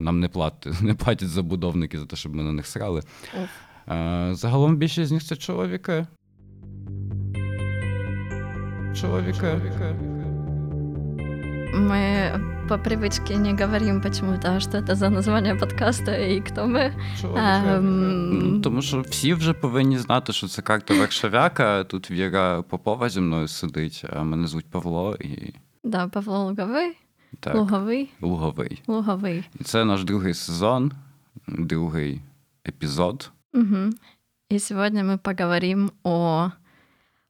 Нам не платять, не платять забудовники за те, щоб ми на них срали. Уф. Е, Загалом більшість з них це чоловіки. Чоловіки. Мы по привычке не говорим почему-то, что это за название подкаста и кто мы. Чоловіки. Ем. Ну, Тому що всі вже повинні знати, що це карта Варшавяка. Тут Віра Попова зі мною сидить, а мене звуть Павло і Да, Павло Луговий, так, Луговий, Луговий. Луговий. І це наш другий сезон, другий епізод. Мгм. И сегодня мы поговорим о...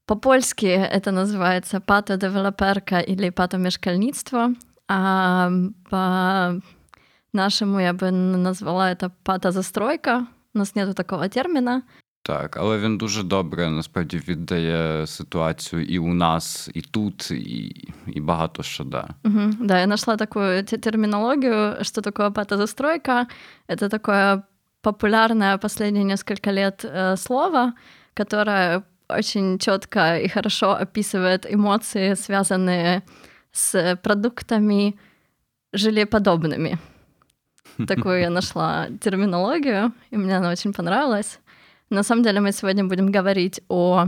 По-польски это называется патодевелоперка или патомешкальництво, а по-нашему я бы назвала это патозастройка. У нас нету такого термина. Так, але він дуже добре насправді віддає ситуацію і у нас, і тут, і, і багато що да. Мгм. Да, я нашла такую те- терминологию, что такое патозастройка. Это такое популярное последние несколько лет э, слово, которое очень четко и хорошо описывает эмоции, связанные с продуктами желеподобными. Такую я нашла терминологию, и мне она очень понравилась. На самом деле мы сегодня будем говорить о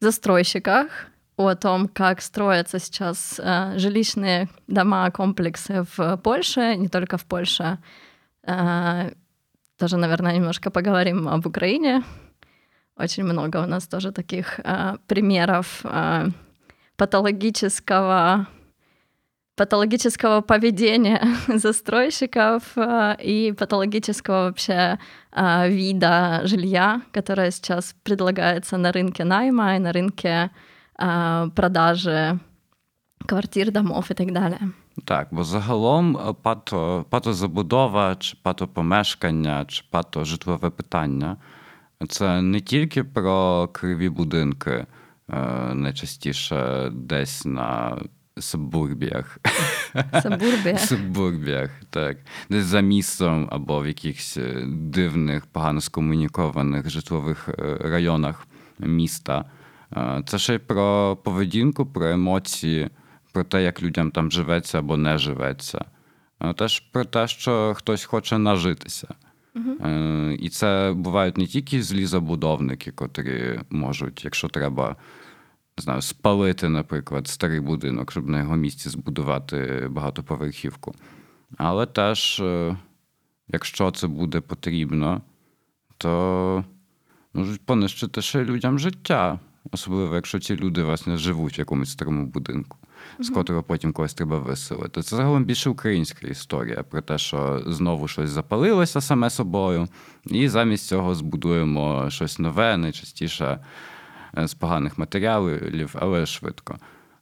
застройщиках, о том, как строятся сейчас э, жилищные дома, комплексы в Польше, не только в Польше. Э, тоже, наверное, немножко поговорим об Украине. Очень много у нас тоже таких э, примеров э, патологического патологического поведения застройщиков э, и патологического вообще э, вида жилья, которое сейчас предлагается на рынке найма и на рынке э, продажи квартир, домов и так далее. Так, бо загалом е, пато, патозабудова, чи патопомешкання, чи патожитлове питання це не тільки про криві будинки, е, найчастіше десь на субурбіях. Сабурбия. Субурбіях, так. Десь за містом або в якихось е, дивних, погано скомунікованих житлових е, районах міста. Е, Це ще й про поведінку, про емоції, про те, як людям там живеться або не живеться. Теж про те, що хтось хоче нажитися. Е, І це бувають не тільки злі забудовники, котрі можуть, якщо треба, не знаю, спалити, наприклад, старий будинок, щоб на його місці збудувати багатоповерхівку. Але теж, е, якщо це буде потрібно, то можуть понищити ще людям життя. Особливо, якщо ці люди власне живуть в якомусь старому будинку, з котрого потім когось треба виселити. Це загалом більше українська історія про те, що знову щось запалилося саме собою, і замість цього збудуємо щось нове, найчастіше з поганих матеріалів, але швидко.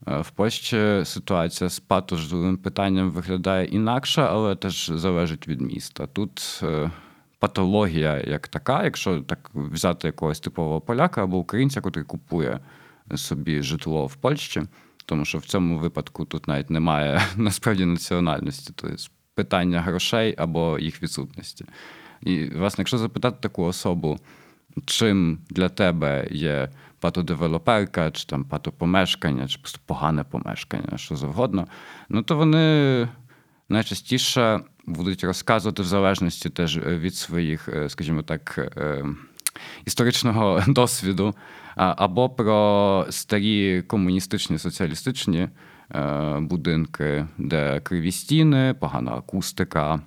Е, В Польщі ситуація з патожливим питанням виглядає інакше, але теж залежить від міста. Тут е, патологія як така, якщо так взяти якогось типового поляка або українця, який купує собі житло в Польщі, тому що в цьому випадку тут навіть немає насправді національності, тобто питання грошей або їх відсутності. І, власне, якщо запитати таку особу, чим для тебе є патодевелоперка, чи там патопомешкання, чи просто погане помешкання, що завгодно, ну то вони найчастіше будуть розказувати в залежності теж від своїх, е, скажімо так, е, історичного досвіду, або про старі комуністичні соціалістичні е, будинки, де криві стіни, погана акустика,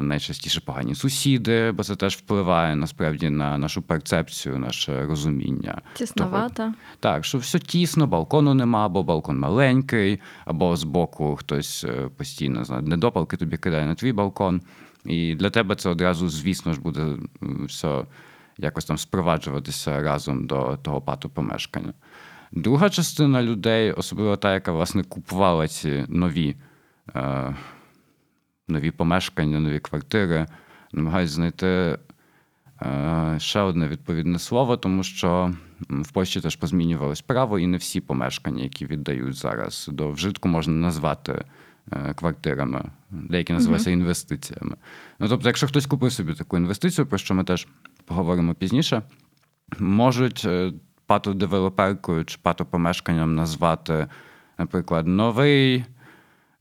найчастіше погані сусіди, бо це теж впливає насправді на нашу перцепцію, наше розуміння. Тесновато. Так, що все тісно, балкону нема, або балкон маленький, або збоку хтось е, постійно знає, недопалки тобі кидає на твій балкон. І для тебе це одразу, звісно ж, буде все якось там спроваджуватися разом до того патопомешкання. Друга частина людей, особливо та, яка власне купувала ці нові, е, нові помешкання, нові квартири, намагаються знайти Е, Ще одне відповідне слово, тому що в Польщі теж позмінювалось право, і не всі помешкання, які віддають зараз до вжитку, можна назвати е, квартирами. Деякі називаються інвестиціями. Ну тобто, якщо хтось купив собі таку інвестицію, про що ми теж поговоримо пізніше, можуть е, патодевелоперкою чи патопомешканням назвати, наприклад, новий,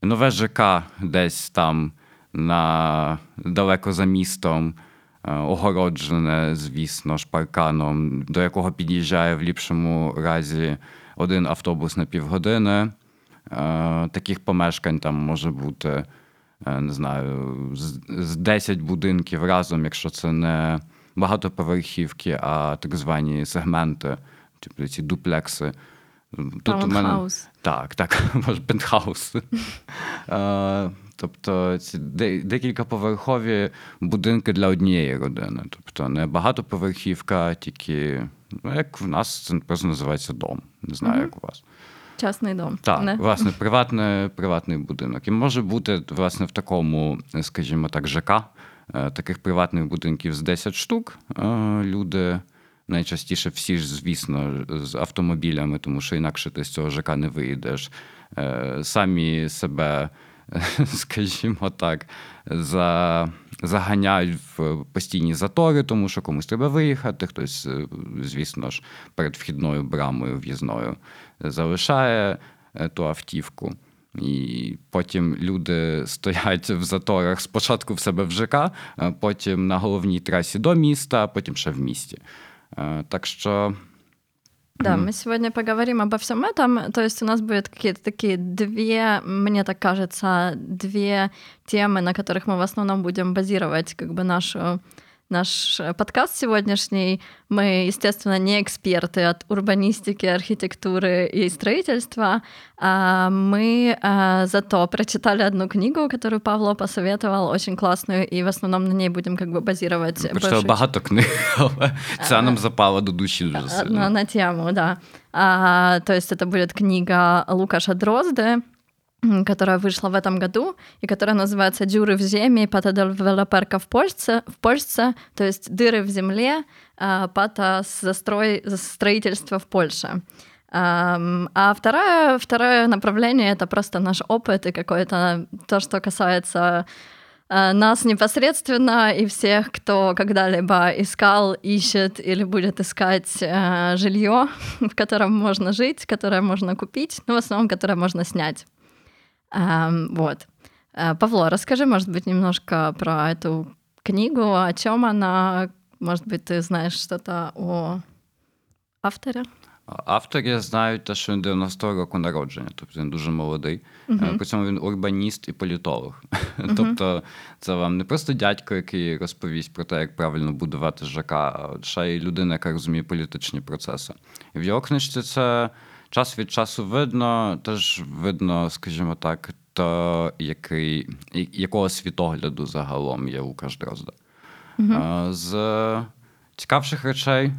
нове ЖК десь там на далеко за містом, е, огороджене, звісно ж, парканом, до якого під'їжджає в ліпшому разі один автобус на півгодини. Е, Таких помешкань там може бути, е, не знаю, з- з 10 будинків разом, якщо це не багатоповерхівки, а так звані сегменти, типу ці дуплекси. Тут у мене так, так, може, пентхаус. Е, Тобто ці де- декількаповерхові будинки для однієї родини. Тобто не багатоповерхівка, тільки, ну, як в нас це просто називається дом. Не знаю, як у вас. Частний дом. Так, Не? власне, приватний, приватний будинок. І може бути, власне, в такому, скажімо так, ЖК, е, таких приватних будинків з 10 штук. Е, Люди найчастіше всі ж, звісно, з автомобілями, тому що інакше ти з цього ЖК не виїдеш. Е, Самі себе, скажімо так, за. Заганяють в постійні затори, тому що комусь треба виїхати, хтось, е, звісно ж, перед вхідною брамою в'їзною залишає е, ту автівку. І потім люди стоять в заторах спочатку в себе в ЖК, потім на головній трасі до міста, потім ще в місті. Е, Так що Да, мы сегодня поговорим обо всем этом. То есть у нас будут какие-то такие две, мне так кажется, две темы, на которых мы в основном будем базировать как бы нашу наш э, подкаст сегодняшний. Мы, естественно, не эксперты от урбанистики, архитектуры и строительства. а Мы а, зато прочитали одну книгу, которую Павло посоветовал, очень классную, и в основном на ней будем как бы базировать прочитав большую багато книг, але ця нам запала до душі дуже на, сильно. на тему, да. А, то есть это будет книга Лукаша Дрозды, м, которая вышла в этом году, и которая называется «Дюры в земле. Патодевелоперка в Польше», в Польше, то есть «Дыры в земле. а, Пата застрой, строительство в Польше». А второе, второе направление — это просто наш опыт и какое-то то, что касается э, нас непосредственно и всех, кто когда-либо искал, ищет или будет искать э, жилье, в котором можно жить, которое можно купить, ну, в основном, которое можно снять. Эм, вот. Э, Павло, расскажи, может быть, немножко про эту книгу, о чем она, может быть, ты знаешь что-то о авторе? Автор я знаю те, що він 90-го року народження, тобто він дуже молодий. Е, При цьому він урбаніст і політолог. Тобто, це вам не просто дядько, який розповість про те, як правильно будувати ЖК, а от ще й людина, яка розуміє політичні процеси. І в його книжці це час від часу видно, теж видно, скажімо так, то який, якого світогляду загалом є Лукаш Дрозда. Е, З цікавших речей.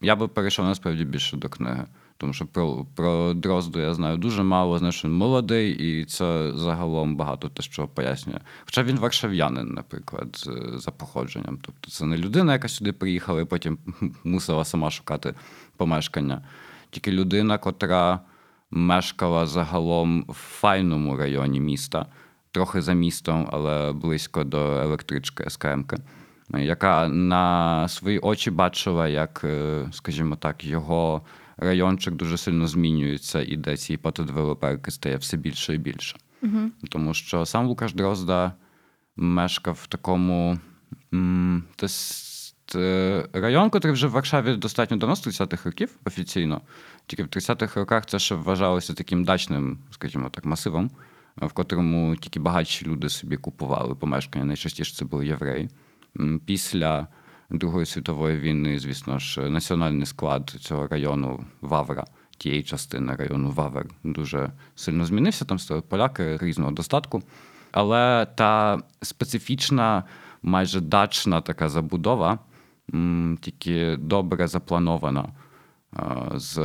я би перейшов насправді більше до книги. Тому що про, про Дрозду я знаю дуже мало, знаю, що він молодий, і це загалом багато те, що пояснює. Хоча він варшав'янин, наприклад, з- за походженням. Тобто це не людина, яка сюди приїхала і потім мусила сама шукати помешкання. Тільки людина, котра мешкала загалом в файному районі міста, трохи за містом, але близько до електрички СКМки яка на свої очі бачила, як, е, скажімо так, його райончик дуже сильно змінюється, і де цієї патодевелоперки стає все більше і більше. Угу. Тому що сам Лукаш Дрозда мешкав в такому м, район, який вже в Варшаві достатньо давно з 30-х років офіційно. Тільки в 30-х роках це ще вважалося таким дачним, скажімо так, масивом, в котрому тільки багатші люди собі купували помешкання. Найчастіше це були євреї. Після Другої світової війни, звісно ж, національний склад цього району Вавра, тієї частини району Вавер, дуже сильно змінився. Там стали поляки різного достатку. Але та специфічна, майже дачна така забудова, тільки добре запланована, з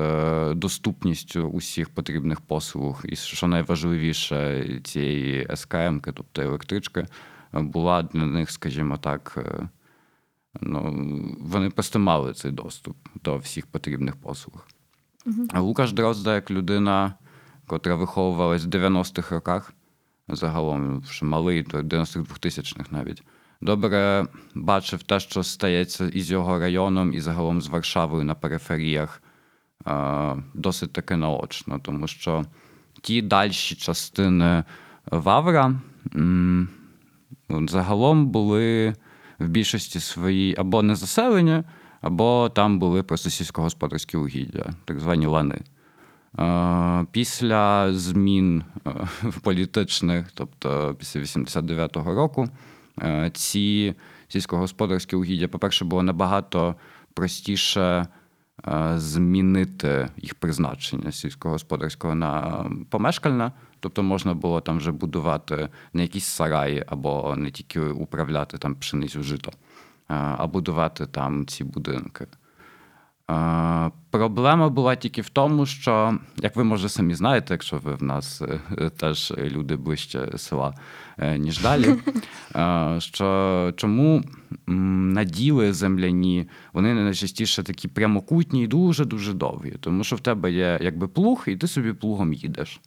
доступністю усіх потрібних послуг, і що найважливіше цієї СКМ, тобто електрички, була для них, скажімо так, е, ну, вони просто мали цей доступ до всіх потрібних послуг. А Лукаш Дрозда, як людина, котра виховувалась в 90-х роках, загалом ще малий, до 90-х 2000-х навіть, добре бачив те, що стається із його районом, і загалом з Варшавою на периферіях, досить таки наочно, тому що ті дальші частини Вавра, загалом були в більшості своїй або не заселення, або там були просто сільськогосподарські угіддя, так звані лани. Після змін е, політичних, тобто після 89-го року, ці сільськогосподарські угіддя, по-перше, було набагато простіше е, змінити їх призначення сільськогосподарського на помешкальне. Тобто можна було там вже будувати не якісь сараї або не тільки управляти там пшеницю жито, а- а будувати там ці будинки. Е, Проблема була тільки в тому, що, як ви може самі знаєте, якщо ви в нас е, теж люди ближче села, е, ніж далі, що чому наділи земляні, вони найчастіше такі прямокутні і дуже-дуже довгі, тому що в тебе є якби плуг, і ти собі плугом їдеш.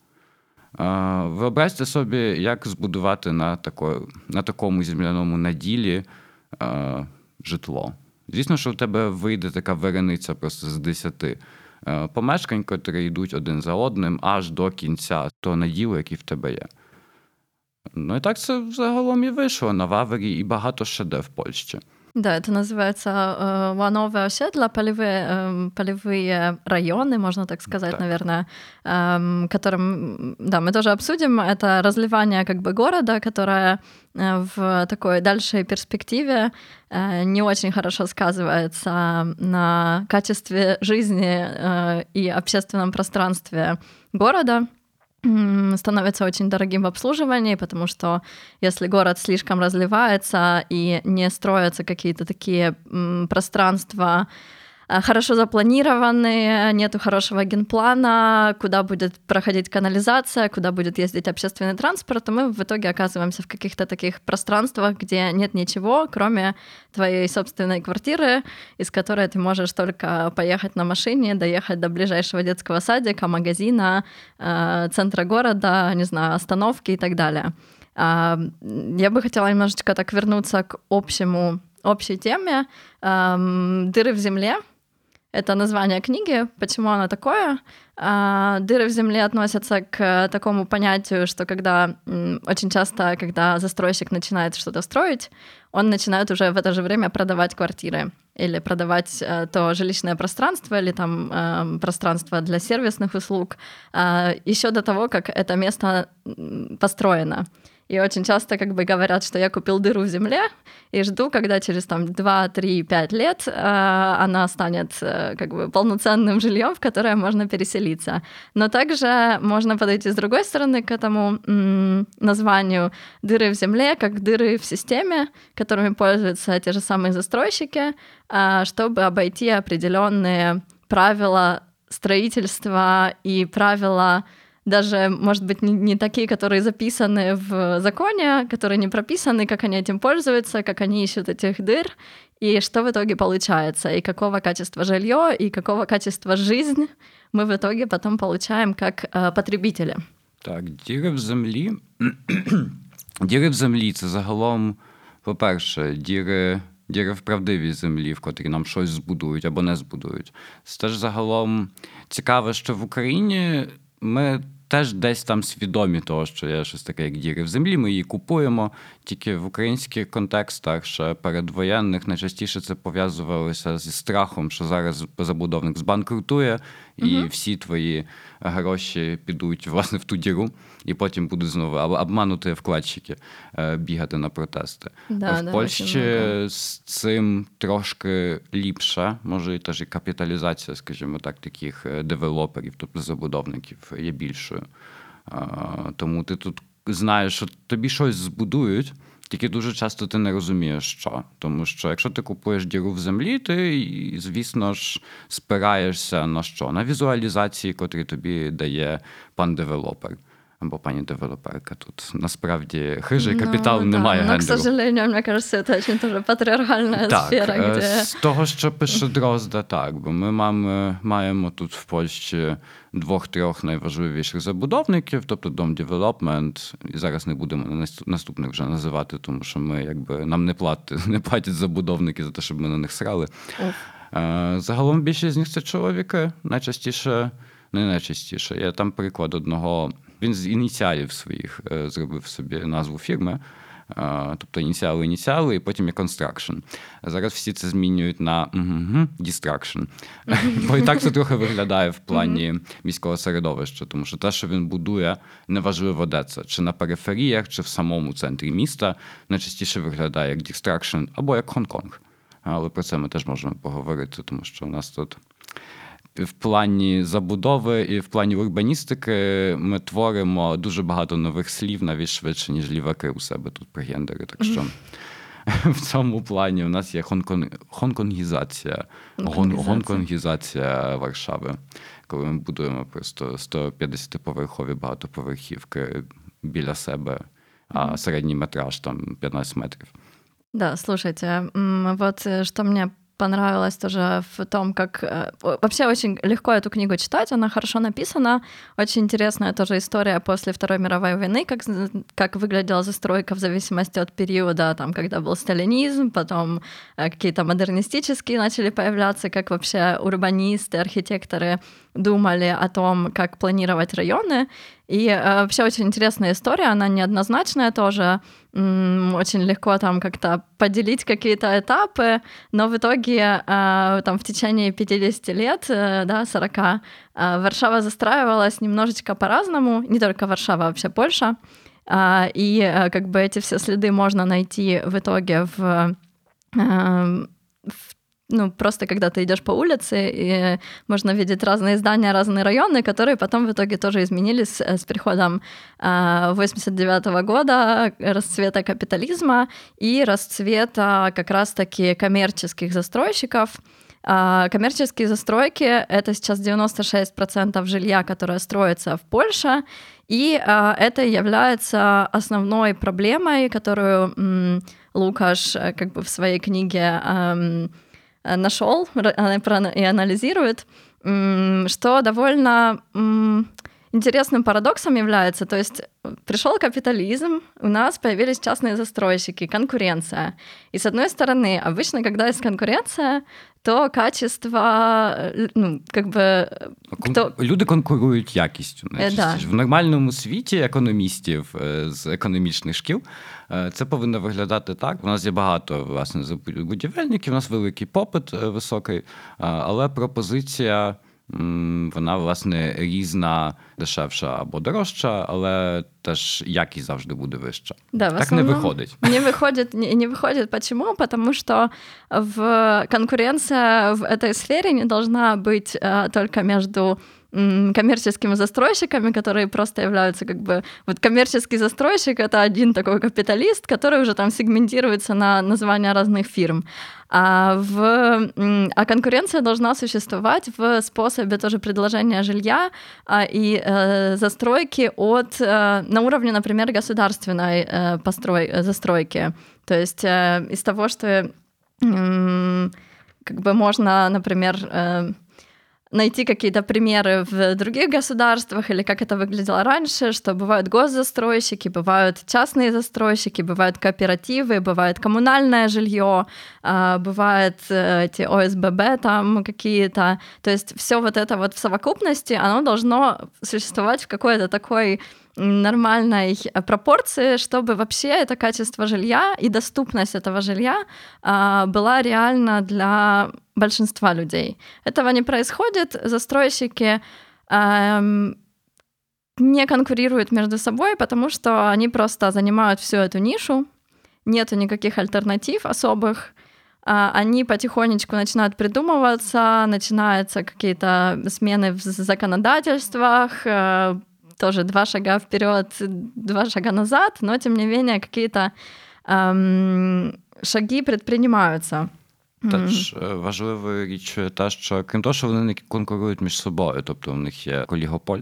Виобразьте собі, як збудувати на, тако, на такому земляному наділі житло. Звісно, що в тебе вийде така верениця просто з десяти е, помешкань, котрі йдуть один за одним аж до кінця того наділу, який в тебе є. Ну і так це загалом і вийшло на Вавері і багато ще де в Польщі. Да, это называется э, лановые оседла, полевые, эм, полевые районы, можно так сказать, Так. наверное, эм, которым, м, да, мы тоже обсудим. Это разливание как бы города, которое э, в такой дальшей перспективе э, не очень хорошо сказывается на качестве жизни э, и общественном пространстве города м, становится очень дорогим в обслуживании, потому что если город слишком разливается и не строятся какие-то такие пространства хорошо запланированные, нету хорошего генплана, куда будет проходить канализация, куда будет ездить общественный транспорт, то мы в итоге оказываемся в каких-то таких пространствах, где нет ничего, кроме твоей собственной квартиры, из которой ты можешь только поехать на машине, доехать до ближайшего детского садика, магазина, э, центра города, не знаю, остановки и так далее. А, Я бы хотела немножечко так вернуться к общему, общей теме Ам, «Дыры в земле». Это название книги. Почему оно такое? А, Дыры в земле относятся к такому понятию, что когда очень часто, когда застройщик начинает что-то строить, он начинает уже в это же время продавать квартиры или продавать э, то жилищное пространство или там эм, пространство для сервисных услуг еще до того, как это место построено. И очень часто как бы говорят, что я купил дыру в земле и жду, когда через там 2, 3, 5 лет э, она станет э, как бы полноценным жильем, в которое можно переселиться. Но также можно подойти с другой стороны к этому м, названию дыры в земле, как дыры в системе, которыми пользуются те же самые застройщики, а, чтобы обойти определенные правила строительства и правила даже, может быть, не, не такие, которые записаны в законе, которые не прописаны, как они этим пользуются, как они ищут этих дыр, и что в итоге получается, и какого качества жилье, и какого качества жизнь мы в итоге потом получаем как э, потребители. Так, діри в землі. діри в землі це загалом, по-перше, діри, діри в правдивій землі, в котрій нам щось збудують або не збудують. Це теж загалом цікаво, що в Україні ми теж десь там свідомі того, що є щось таке, як діри в землі. Ми її купуємо. Тільки в українських контекстах, ще передвоєнних, найчастіше це пов'язувалося зі страхом, що зараз забудовник збанкрутує, і всі твої гроші підуть власне в ту діру, і потім будуть знову обманути вкладчики е, бігати на протести. Да, в да, Польщі з цим трошки ліпше, може і теж і капіталізація, скажімо так, таких е, девелоперів, тобто забудовників, є більшою. Тому ти тут знаєш, що тобі щось збудують. Тільки дуже часто ти не розумієш, що. Тому що якщо ти купуєш діру в землі, ти, звісно ж, спираєшся на що? На візуалізації, котрі тобі дає пан девелопер. Або пані девелоперка. Тут насправді хижий капітал да, немає Но, к сожалению, мне кажется, это очень тоже патриархальная Так, сфера, е, где... з того, що пише Дрозда, так, бо ми маємо, маємо тут в Польщі двох-трьох найважливіших забудовників, тобто Dom Development. І зараз не будемо наступних вже називати, тому що ми якби нам не платять, не платять забудовники за те, щоб ми на них срали. Загалом більшість з них це чоловіки. Найчастіше, не найчастіше. Є там приклад одного Він з ініціалів своїх е, зробив собі назву фірми. Е, Тобто ініціали, ініціали, і потім є construction. Зараз всі це змінюють на distraction. Бо і так це трохи виглядає в плані міського середовища, тому що те, що він будує, неважливо де це, чи на периферіях, чи в самому центрі міста, найчастіше виглядає як distraction або як Хонконг. Але про це ми теж можемо поговорити, тому що у нас тут в плані забудови і в плані урбаністики ми творимо дуже багато нових слів, навіть швидше, ніж ліваки у себе тут про гендери. Так що в цьому плані у нас є хонкон... хонконгізація, гонконгізація Варшави, коли ми будуємо просто 150-поверхові багатоповерхівки біля себе, а середній метраж там 15 метрів. Да, слушайте, вот э, что мне понравилось тоже в том, как... э, Вообще очень легко эту книгу читать, она хорошо написана. Очень интересная тоже история после Второй мировой войны, как, как выглядела застройка в зависимости от периода, там, когда был сталинизм, потом э, какие-то модернистические начали появляться, как вообще урбанисты, архитекторы думали о том, как планировать районы. И э, вообще очень интересная история, она неоднозначная тоже. Очень легко там как-то поделить какие-то этапы, но в итоге э, там в течение 50 лет, э, да, 40, э, Варшава застраивалась немножечко по-разному, не только Варшава, а вообще Польша. А, И э, как бы эти все следы можно найти в итоге в э, в- ну, просто когда ты идешь по улице, и можно видеть разные здания, разные районы, которые потом в итоге тоже изменились э, с приходом 89 года, расцвета капитализма и расцвета как раз-таки коммерческих застройщиков. А, Коммерческие застройки — это сейчас 96% жилья, которое строится в Польше, и это является основной проблемой, которую Лукаш э, как бы в своей книге ам, э, нашел и анализирует, что довольно интересным парадоксом является. То есть э, пришел капитализм, у нас появились частные застройщики, конкуренция. И с одной стороны, обычно, когда есть конкуренция, то качество, э, ну, как бы, э, Кон- кто... Люди конкурують якістю. Е, найчастіше. да. В нормальному світі економістів е, з економічних шкіл е, це повинно виглядати так. У нас є багато власне забу- будівельників, у нас великий попит е, високий, е, але пропозиція. м, Вона, власне, різна, дешевша або дорожча, але теж якість завжди буде вища. Да, в так не основном виходить. Не выходит, не, не выходит. Почему? Потому что в конкуренция в этой сфере не должна быть э, только между м, коммерческими застройщиками, которые просто являются как бы... Вот коммерческий застройщик — это один такой капиталист, который уже там сегментируется на названия разных фирм. А, в, а конкуренция должна существовать в способе тоже предложения жилья а, и э, застройки от, э, на уровне, например, государственной э, построй, э, застройки. То есть э, из того, что м, как бы можно, например, э, найти какие-то примеры в других государствах или как это выглядело раньше, что бывают госзастройщики, бывают частные застройщики, бывают кооперативы, бывает коммунальное жилье, а, бывает э, эти ОСББ там какие-то. То есть все вот это вот в совокупности, оно должно существовать в какой-то такой нормальной э, пропорции, чтобы вообще это качество жилья и доступность этого жилья а, была реально для большинства людей. Этого не происходит. Застройщики ам, не конкурируют между собой, потому что они просто занимают всю эту нишу, нету никаких альтернатив особых. А, Они потихонечку начинают придумываться, начинаются какие-то смены в законодательствах, э, тоже два шага вперед, два шага назад, но тем не менее какие-то ам, шаги предпринимаются. М. Теж важлива річ та, що крім того, що вони не конкурують між собою, тобто у них є олігополь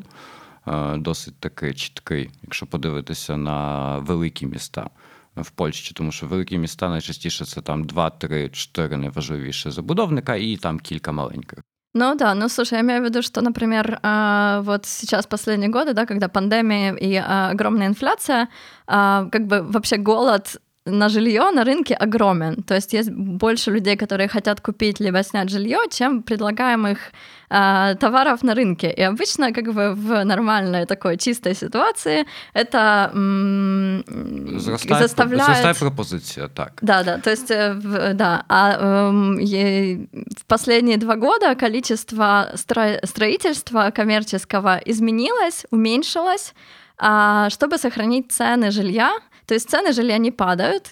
е, досить такий чіткий, якщо подивитися на великі міста в Польщі, тому що великі міста найчастіше це там 2, 3, 4 найважливіші забудовника і там кілька маленьких. Ну да, ну слушай, я имею в виду, что, например, вот сейчас последние годы, да, когда пандемия и огромная инфляция, как бы вообще голод на жилье на рынке огромен. То есть есть больше людей, которые хотят купить либо снять жилье, чем предлагаемых э, товаров на рынке. И обычно как бы в нормальной такой чистой ситуации это м, Зростає, заставляет... зростає пропозиція, так. Да, да, то есть, э, в- да, а эм, е- в последние два года количество стро- строительства коммерческого изменилось, уменьшилось, а, чтобы сохранить цены жилья. то есть цены жилья не падают,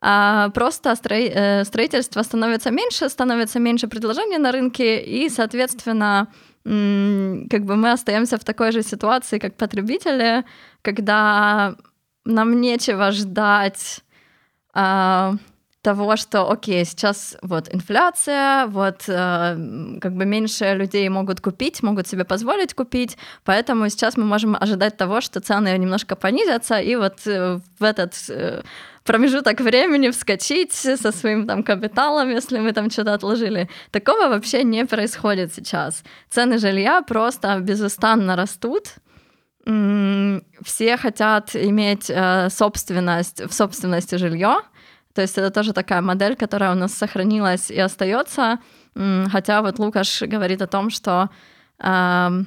а просто э, строительство становится меньше, становится меньше предложения на рынке, и, соответственно, как бы мы остаемся в такой же ситуации, как потребители, когда нам нечего ждать а, того, что, окей, сейчас вот инфляция, вот э, как бы меньше людей могут купить, могут себе позволить купить, поэтому сейчас мы можем ожидать того, что цены немножко понизятся, и вот э, в этот э, промежуток времени вскочить со своим там капиталом, если мы там что-то отложили. Такого вообще не происходит сейчас. Цены жилья просто безустанно растут, все хотят иметь э, собственность в собственности жилье. То есть это тоже такая модель, которая у нас сохранилась и остается. Хотя вот Лукаш говорит о том, что ам,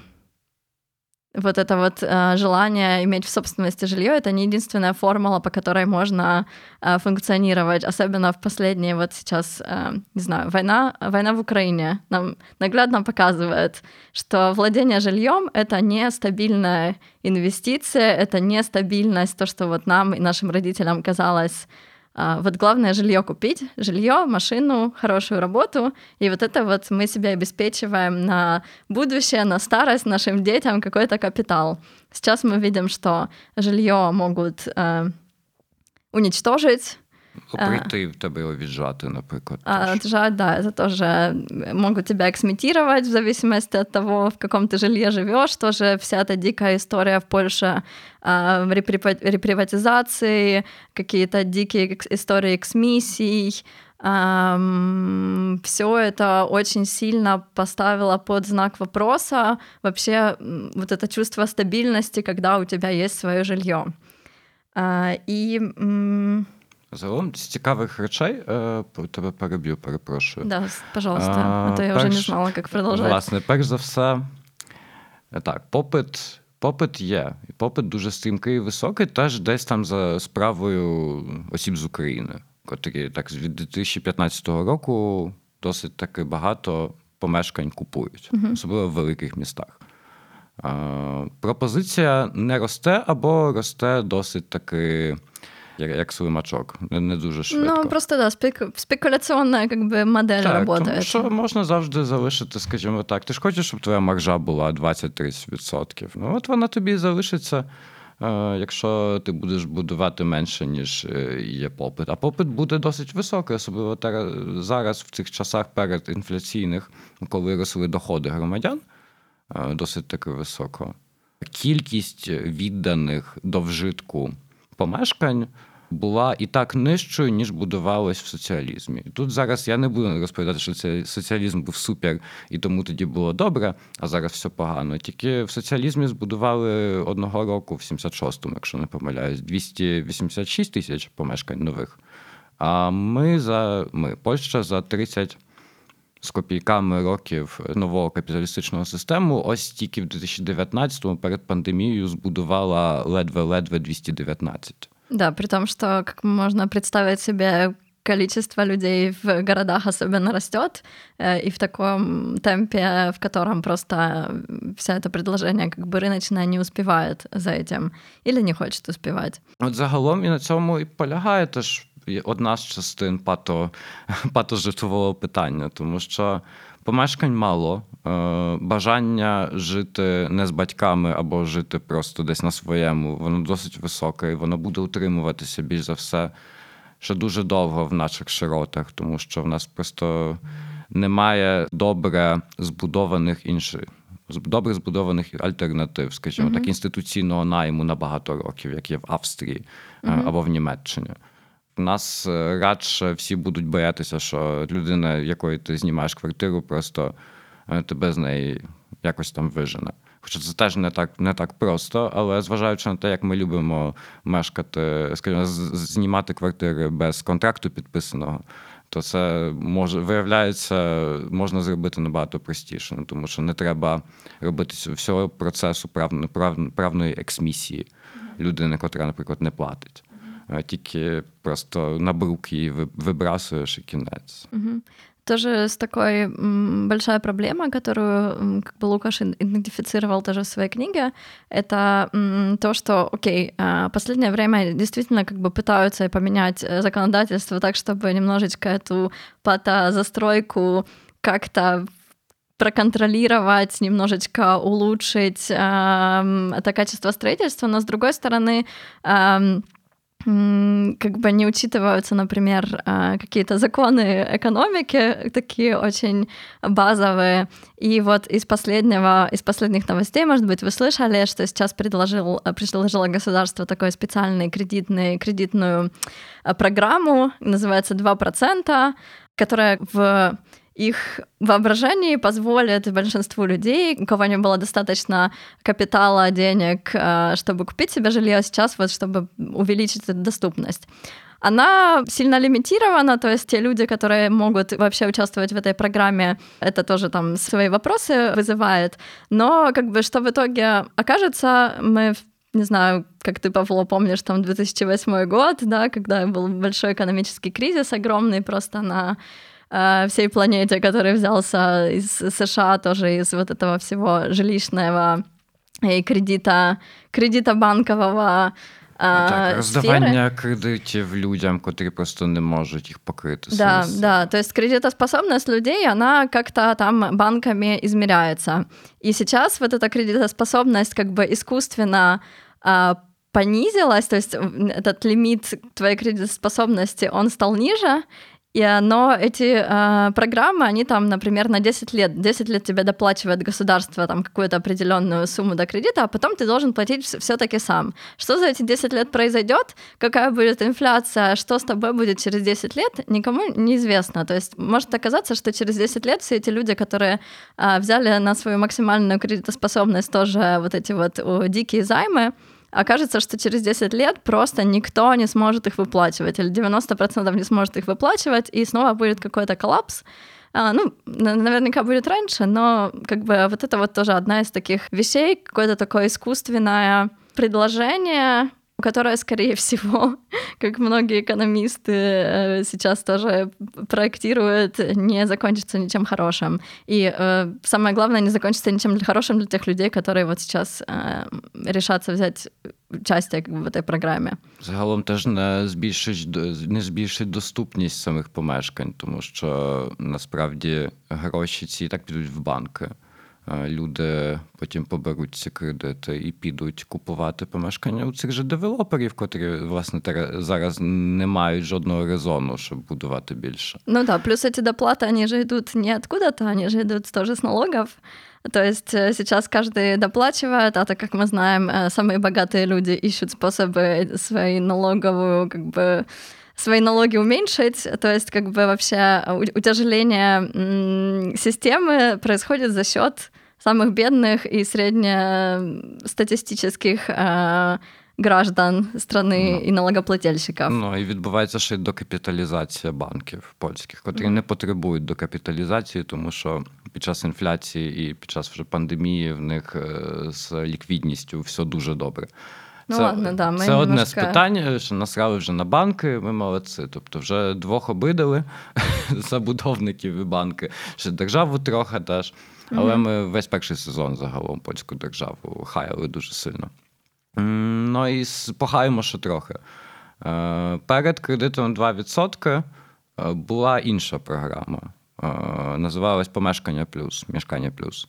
вот это вот э, желание иметь в собственности жилье это не единственная формула, по которой можно э, функционировать, особенно в последние вот сейчас, э, не знаю, война, война в Украине нам наглядно показывает, что владение жильем это не стабильная инвестиция, это не стабильность, то, что вот нам и нашим родителям казалось вот главное жилье купить, жилье, машину, хорошую работу, и вот это вот мы себя обеспечиваем на будущее, на старость нашим детям какой-то капитал. Сейчас мы видим, что жилье могут э, уничтожить, Прийти в тебе віджати, наприклад. а, отжать, да, это тоже могут тебя эксмитировать в зависимости от того, в каком ты жилье живешь. Тоже вся эта дикая история в Польше а, реприпа- реприватизации, какие-то дикие истории эксмиссий. все это очень сильно поставило под знак вопроса вообще вот это чувство стабильности, когда у тебя есть свое жилье. А, и м, Загалом з цікавих речей е, про тебе переб'ю, перепрошую. да, пожалуйста, А, а то я уже не знала, как продолжать. Власне, перш за все, е, так, попит, попит є. І попит дуже стрімкий і високий, теж десь там за справою осіб з України, котрі так з від 2015 року досить таки багато помешкань купують, особливо в великих містах. Е, Пропозиція не росте або росте досить таки. Як, як слимачок, не, не дуже швидко. Ну, просто да, спек- спекуляционная как модель Так, работает. тому що можна завжди залишити, скажімо так. Ти ж хочеш, щоб твоя маржа була 20-30%. Ну, от вона тобі залишиться, е, якщо ти будеш будувати менше, ніж е, є попит. А попит буде досить високий, особливо зараз, в цих часах передінфляційних, коли росли доходи громадян, е, досить таки високо. Кількість відданих до вжитку помешкань була і так нижчою, ніж будувалось в соціалізмі. Тут зараз я не буду розповідати, що це соціалізм був супер, і тому тоді було добре, а зараз все погано. Тільки в соціалізмі збудували одного року, в 76-му, якщо не помиляюсь, 286 тисяч помешкань нових. А ми за ми, Польща за 30 з копійками років нового капіталістичного систему, ось тільки в 2019-му перед пандемією збудувала ледве-ледве 219. Да, при том, что как можно представить себе количество людей в городах особенно растет, э, и в таком темпе, в котором просто вся это предложение как бы рыночное не успевает за этим или не хочет успевать. От загалом і на цьому і полягає теж одна з частин пато, патожитлового питання, тому що помешкань мало, е, бажання жити не з батьками або жити просто десь на своєму, воно досить високе, і воно буде утримуватися більш за все ще дуже довго в наших широтах, тому що в нас просто немає добре збудованих інших. Добре збудованих альтернатив, скажімо так, інституційного найму на багато років, як є в Австрії е, або в Німеччині. У нас е, радше всі будуть боятися, що людина, якої ти знімаєш квартиру, просто е, тебе з неї якось там вижене. Хоча це теж не так, не так просто, але зважаючи на те, як ми любимо мешкати, скажімо, знімати квартири без контракту підписаного, то це може виявляється, можна зробити набагато простіше, ну, тому що не треба робити всього процесу прав, прав, правної ексмісії людини, котра, наприклад, не платить. А Тільки просто на брук її ви- вибрасуєш і кінець. Мгм. Тоже с такой м, большая проблема, которую м, как бы Лукаш ин- идентифицировал тоже в своей книге, это м, то, что, окей, а, последнее время действительно как бы пытаются поменять э, законодательство так, чтобы немножечко эту патозастройку как-то проконтролировать, немножечко улучшить эм, это качество строительства, но с другой стороны, эм, м, как бы не учитываются, например, а, какие-то законы экономики, такие очень базовые. И вот из последнего, из последних новостей, может быть, вы слышали, что сейчас предложил, э, предложило государство такой специальный кредитный, кредитную э, программу, называется 2%, которая в их воображении позволит большинству людей, у кого не было достаточно капитала, денег, э, чтобы купить себе жилье, сейчас вот чтобы увеличить эту доступность. Она сильно лимитирована, то есть те люди, которые могут вообще участвовать в этой программе, это тоже там свои вопросы вызывает. Но как бы что в итоге окажется, мы не знаю, как ты, Павло, помнишь, там 2008 год, да, когда был большой экономический кризис огромный просто на э, всей планете, который взялся из США, тоже из вот этого всего жилищного и кредита, кредита банкового так, сферы. роздавання кредитів людям, котрі просто не можуть їх покрити. Да, самі. да, то есть кредитоспособность людей, она как-то там банками измеряется. И сейчас вот эта кредитоспособность как бы искусственно а, понизилась, то есть м, этот лимит твоей кредитоспособности, он стал ниже, и, а, но эти а, программы, они там, например, на 10 лет, 10 лет тебе доплачивает государство там какую-то определенную сумму до кредита, а потом ты должен платить все-таки сам. Что за эти 10 лет произойдет, какая будет инфляция, что с тобой будет через 10 лет, никому неизвестно. То есть может оказаться, что через 10 лет все эти люди, которые а, взяли на свою максимальную кредитоспособность тоже вот эти вот о, дикие займы, окажется, что через 10 лет просто никто не сможет их выплачивать, или 90% не сможет их выплачивать, и снова будет какой-то коллапс. А, ну, на- наверняка будет раньше, но как бы вот это вот тоже одна из таких вещей, какое-то такое искусственное предложение, которое, скорее всего, как многие экономисты э, сейчас тоже проектируют, не закончится ничем хорошим. И э, самое главное, не закончится ничем хорошим для тех людей, которые вот сейчас э, решатся взять участие как бы, в этой программе. Загалом теж не збільшить до- не збільшить доступність самих помешкань, тому що насправді гроші ці і так підуть в банки. Е, Люди потім поберуть ці кредити і підуть купувати помешкання у цих же девелоперів, котрі власне тера- зараз не мають жодного резону, щоб будувати більше. Ну да, плюс эти доплаты, они же идут не откуда-то, они же идут тоже с налогов. То есть э, сейчас каждый доплачивает, а так как мы знаем, э, самые богатые люди ищут способы свои налоговую, как бы свои налоги уменьшить, то есть как бы вообще у- утяжеление м, системы происходит за счет самых бедных и среднестатистических э, граждан страны Ну. и налогоплательщиков. Ну і відбувається ще й докапіталізація банків польських, котрі не потребують докапіталізації, тому що під час інфляції і під час вже пандемії в них е, з ліквідністю все дуже добре. Ну ладно, да, ми це одне з немножко- питань, е, що насрали вже на банки, ми молодці. Тобто вже двох обидали забудовників і банки, ще державу трохи теж. Але ми весь перший сезон загалом польську державу хаяли дуже сильно. Ну і похаємо ще трохи. Е, Перед кредитом 2% е, була інша програма. Е, Називалась Помешкання плюс, Мішкання плюс,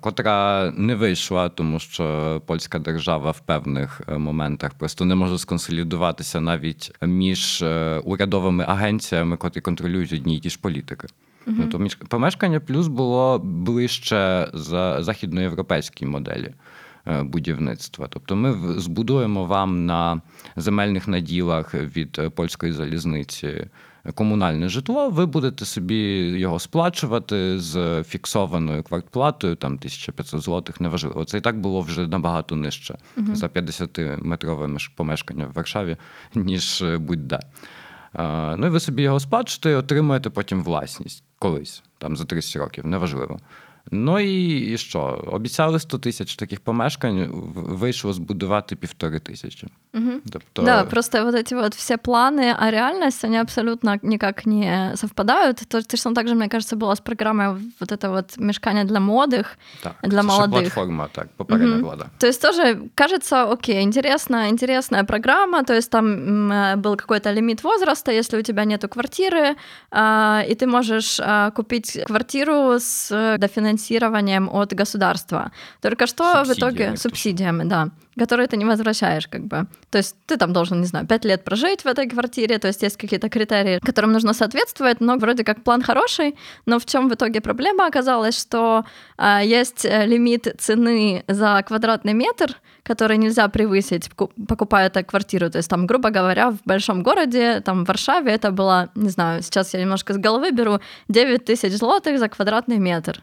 котра не вийшла, тому що польська держава в певних моментах просто не може сконсолідуватися навіть між урядовими агенціями, котрі контролюють одні й ті ж політики. Ну, то між- помешкання плюс було ближче за західноєвропейській моделі е, будівництва. Тобто ми збудуємо вам на земельних наділах від е, польської залізниці комунальне житло, ви будете собі його сплачувати з фіксованою квартплатою, там 1500 злотих, неважливо. Це і так було вже набагато нижче за 50-метрове помешкання в Варшаві, ніж е, будь-де. Е, Ну і ви собі його сплачуєте і отримуєте потім власність колись, там за 30 років, неважливо. Ну і, і що? Обіцяли 100 тисяч таких помешкань, в- вийшло збудувати півтори тисячі. Тобто, Да, просто вот эти вот все планы, а реальность, они абсолютно никак не совпадают. То, точно так же, мне кажется, было с программой вот это вот мешкание для молодых, так, для це ще молодих. платформа, так, попередня Мгм. влада. То есть тоже кажется, окей, интересная, интересная программа, то есть там м, э, был какой-то лимит возраста, если у тебя нету квартиры, а, и ты можешь а, купить квартиру с э, дофинансированием от государства. Только что в итоге то субсидиями, да, которые ты не возвращаешь, как бы. То есть ты там должен, не знаю, пять лет прожить в этой квартире, то есть есть какие-то критерии, которым нужно соответствовать, но вроде как план хороший, но в чем в итоге проблема оказалась, что а, есть э, лимит цены за квадратный метр, который нельзя превысить, ку- покупая эту квартиру. То есть там, грубо говоря, в большом городе, там в Варшаве это было, не знаю, сейчас я немножко с головы беру, 9 тысяч злотых за квадратный метр.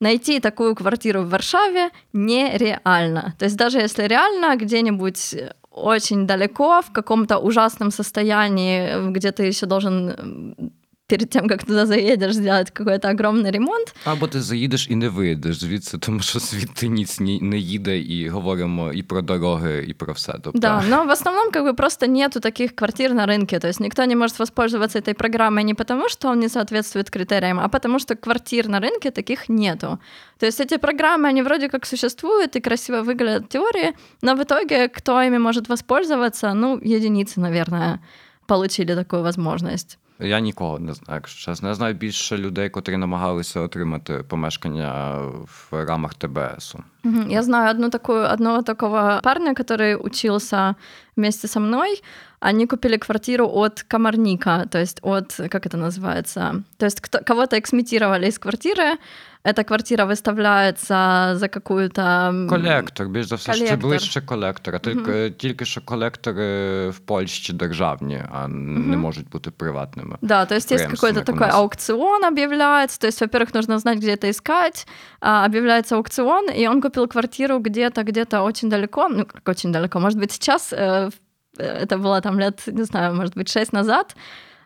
Найти такую квартиру в Варшаве нереально. То есть даже если реально где-нибудь очень далеко, в каком-то ужасном состоянии, где ты еще должен перед тем, как туда заедешь, сделать какой-то огромный ремонт, Або ти заїдеш і не виїдеш звідси, тому що звідти ніц ні- не їде, і говоримо і про дороги, і про все. Тобто, Да, но в основном как бы просто нету таких квартир на рынке. То есть никто не может воспользоваться этой программой не потому, что он не соответствует критериям, а потому что квартир на рынке таких нету. То есть эти программы, они вроде как существуют и красиво выглядят в теории, но в итоге кто ими может воспользоваться, ну, единицы, наверное, получили такую возможность. Я нікого не знаю, якщо чесно. Я знаю більше людей, котрі намагалися отримати помешкання в рамах ТБСу. Мгм. Я знаю одну такую, одного такого парня, который учился вместе со мной. Они купили квартиру от комарника, то есть от, как это называется, то есть кто, кого-то эксмитировали из квартиры, эта квартира выставляется за какую-то... м, Колектор, більш за все, ще Колектор. ближче колектора. Тільки, тільки що колектори в Польщі державні, а не можуть бути приватними. Да, то есть есть Прям какой-то как у такой нас. аукцион объявляется, то есть, во-первых, нужно знать, где это искать, а, объявляется аукцион, и он купил квартиру где-то, где-то очень далеко, ну, как очень далеко, может быть, сейчас, э, в- э, это было там лет, не знаю, может быть, шесть назад, Э,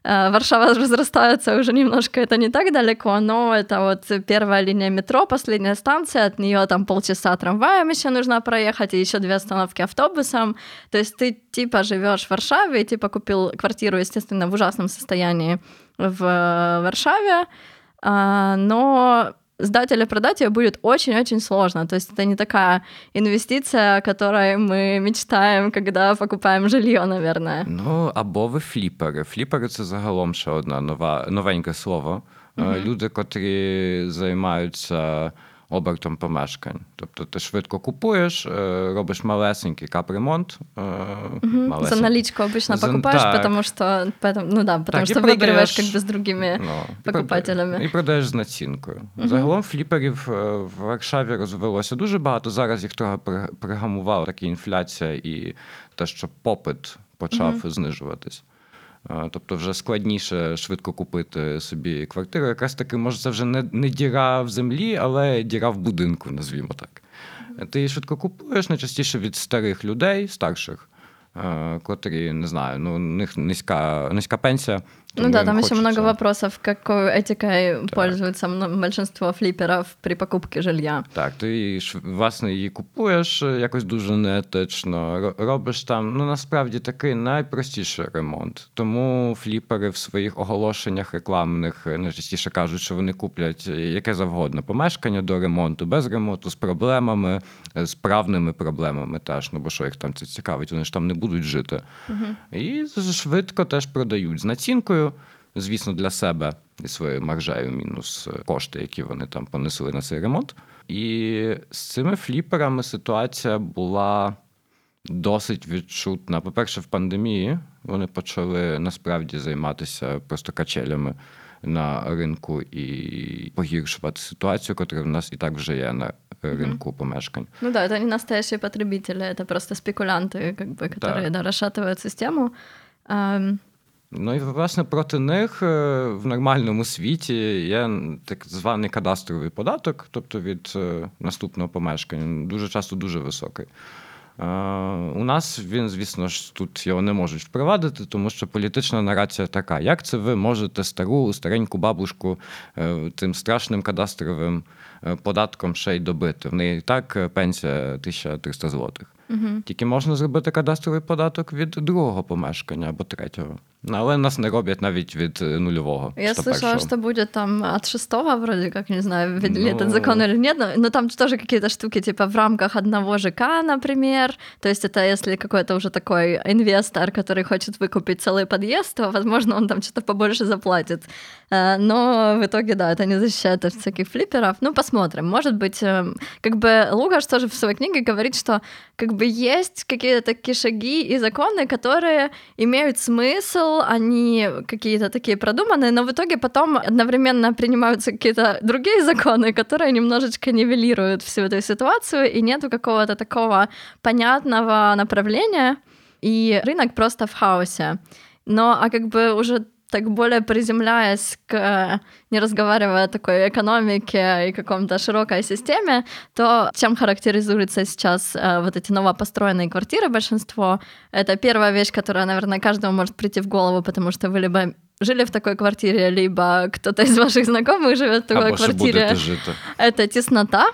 Варшава разрастается уже немножко, это не так далеко, но это вот первая линия метро, последняя станция, от нее там полчаса трамваем еще нужно проехать, и еще две остановки автобусом. То есть ты типа живешь в Варшаве, типа купил квартиру, естественно, в ужасном состоянии в э, Варшаве, а, но сдать или продать ее будет очень-очень сложно. То есть это не такая инвестиция, о которой мы мечтаем, когда покупаем жилье, наверное. Ну, або ви фліпери. Фліпери це загалом ще одне нова, новеньке слово. Е, Люди, котрі займаються обертом помешкань. Тобто ти швидко купуєш, е, робиш малесенький капремонт. е, За малесенький. наличку обычно За- покупаешь, так. потому что, поэтому, ну да, потому Так, что и выигрываешь продаешь, как бы с другими. Ну, і покупателями. прода- І продаєш з націнкою. Загалом фліперів е, в Варшаві розвелося дуже багато. Зараз їх трохи при- пригамувала така інфляція і те, що попит почав знижуватись. Тобто вже складніше швидко купити собі квартиру. Якраз таки, може, це вже не, не діра в землі, але діра в будинку, назвімо так. Ти її швидко купуєш найчастіше від старих людей, старших, котрі, не знаю, ну, у них низька, низька пенсія. Ну да, там еще хочеться- много вопросов, какой этикой пользуются мно- большинство флиперов при покупке жилья. Так, ти ш- власне її купуєш е, якось дуже неетично. Робиш там ну насправді такий найпростіший ремонт. Тому фліпери в своїх оголошеннях рекламних е, найчастіше кажуть, що вони куплять е, яке завгодно помешкання до ремонту, без ремонту, з проблемами, е, з правними проблемами теж. Ну бо що їх там це цікавить, вони ж там не будуть жити. І швидко теж продають з націнкою Звісно, для себе і своєю маржею мінус е, кошти, які вони там понесли на цей ремонт. І з цими фліперами ситуація була досить відчутна. По-перше, в пандемії вони почали насправді займатися просто качелями на ринку і погіршувати ситуацію, яка в нас і так вже є на ринку помешкань. Ну да, это не настоящие потребители, это просто спекулянты, как бы, которые Да. да, расшатывают систему. Ам, Ну і власне проти них е, в нормальному світі є так званий кадастровий податок, тобто від е, наступного помешкання, дуже часто дуже високий. Е, у нас він, звісно ж, тут його не можуть впровадити, тому що політична нарація така: як це ви можете стару, стареньку бабушку тим страшним кадастровим податком ще й добити? В неї і так пенсія 1300 злотих. Угу. Тільки можна зробити кадастровий податок від другого помешкання або третього. Ну, але нас не роблять навіть від нульового. Я что слышала, першого. что будет там от шестого, вроде как, не знаю, ввели Ну. этот закон или нет, но, но там тоже какие-то штуки, типа в рамках одного ЖК, например. То есть это если какой-то уже такой инвестор, который хочет выкупить целый подъезд, то, возможно, он там что-то побольше заплатит. Э, Но в итоге, да, это не защищает от всяких флипперов. Ну, посмотрим. Может быть, э, как бы Лукаш тоже в своей книге говорит, что как бы есть какие-то такие шаги и законы, которые имеют смысл, они какие-то такие продуманные, но в итоге потом одновременно принимаются какие-то другие законы, которые немножечко нивелируют всю эту ситуацию, и нету какого-то такого понятного направления, и рынок просто в хаосе. Но а как бы уже так более приземляясь к, э, не разговаривая о такой экономике и каком-то широкой системе, то чем характеризуются сейчас э, вот эти новопостроенные квартиры большинство? Это первая вещь, которая, наверное, каждому может прийти в голову, потому что вы либо жили в такой квартире, либо кто-то из ваших знакомых живет в такой ще квартире. Это теснота,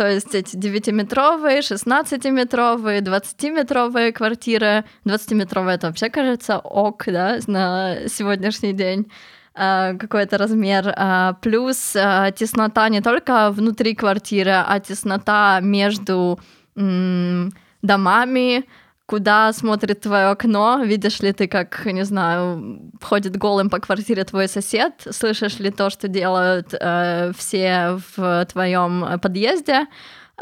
то есть эти 9-метровые, 16-метровые, 20-метровые квартиры. 20-метровые это вообще кажется ок, да, на сегодняшний день а, какой-то размер. А, Плюс а, теснота не только внутри квартиры, а теснота между домами, куда смотрит твое окно, видишь ли ты, как, не знаю, ходит голым по квартире твой сосед, слышишь ли то, что делают э, все в твоем подъезде,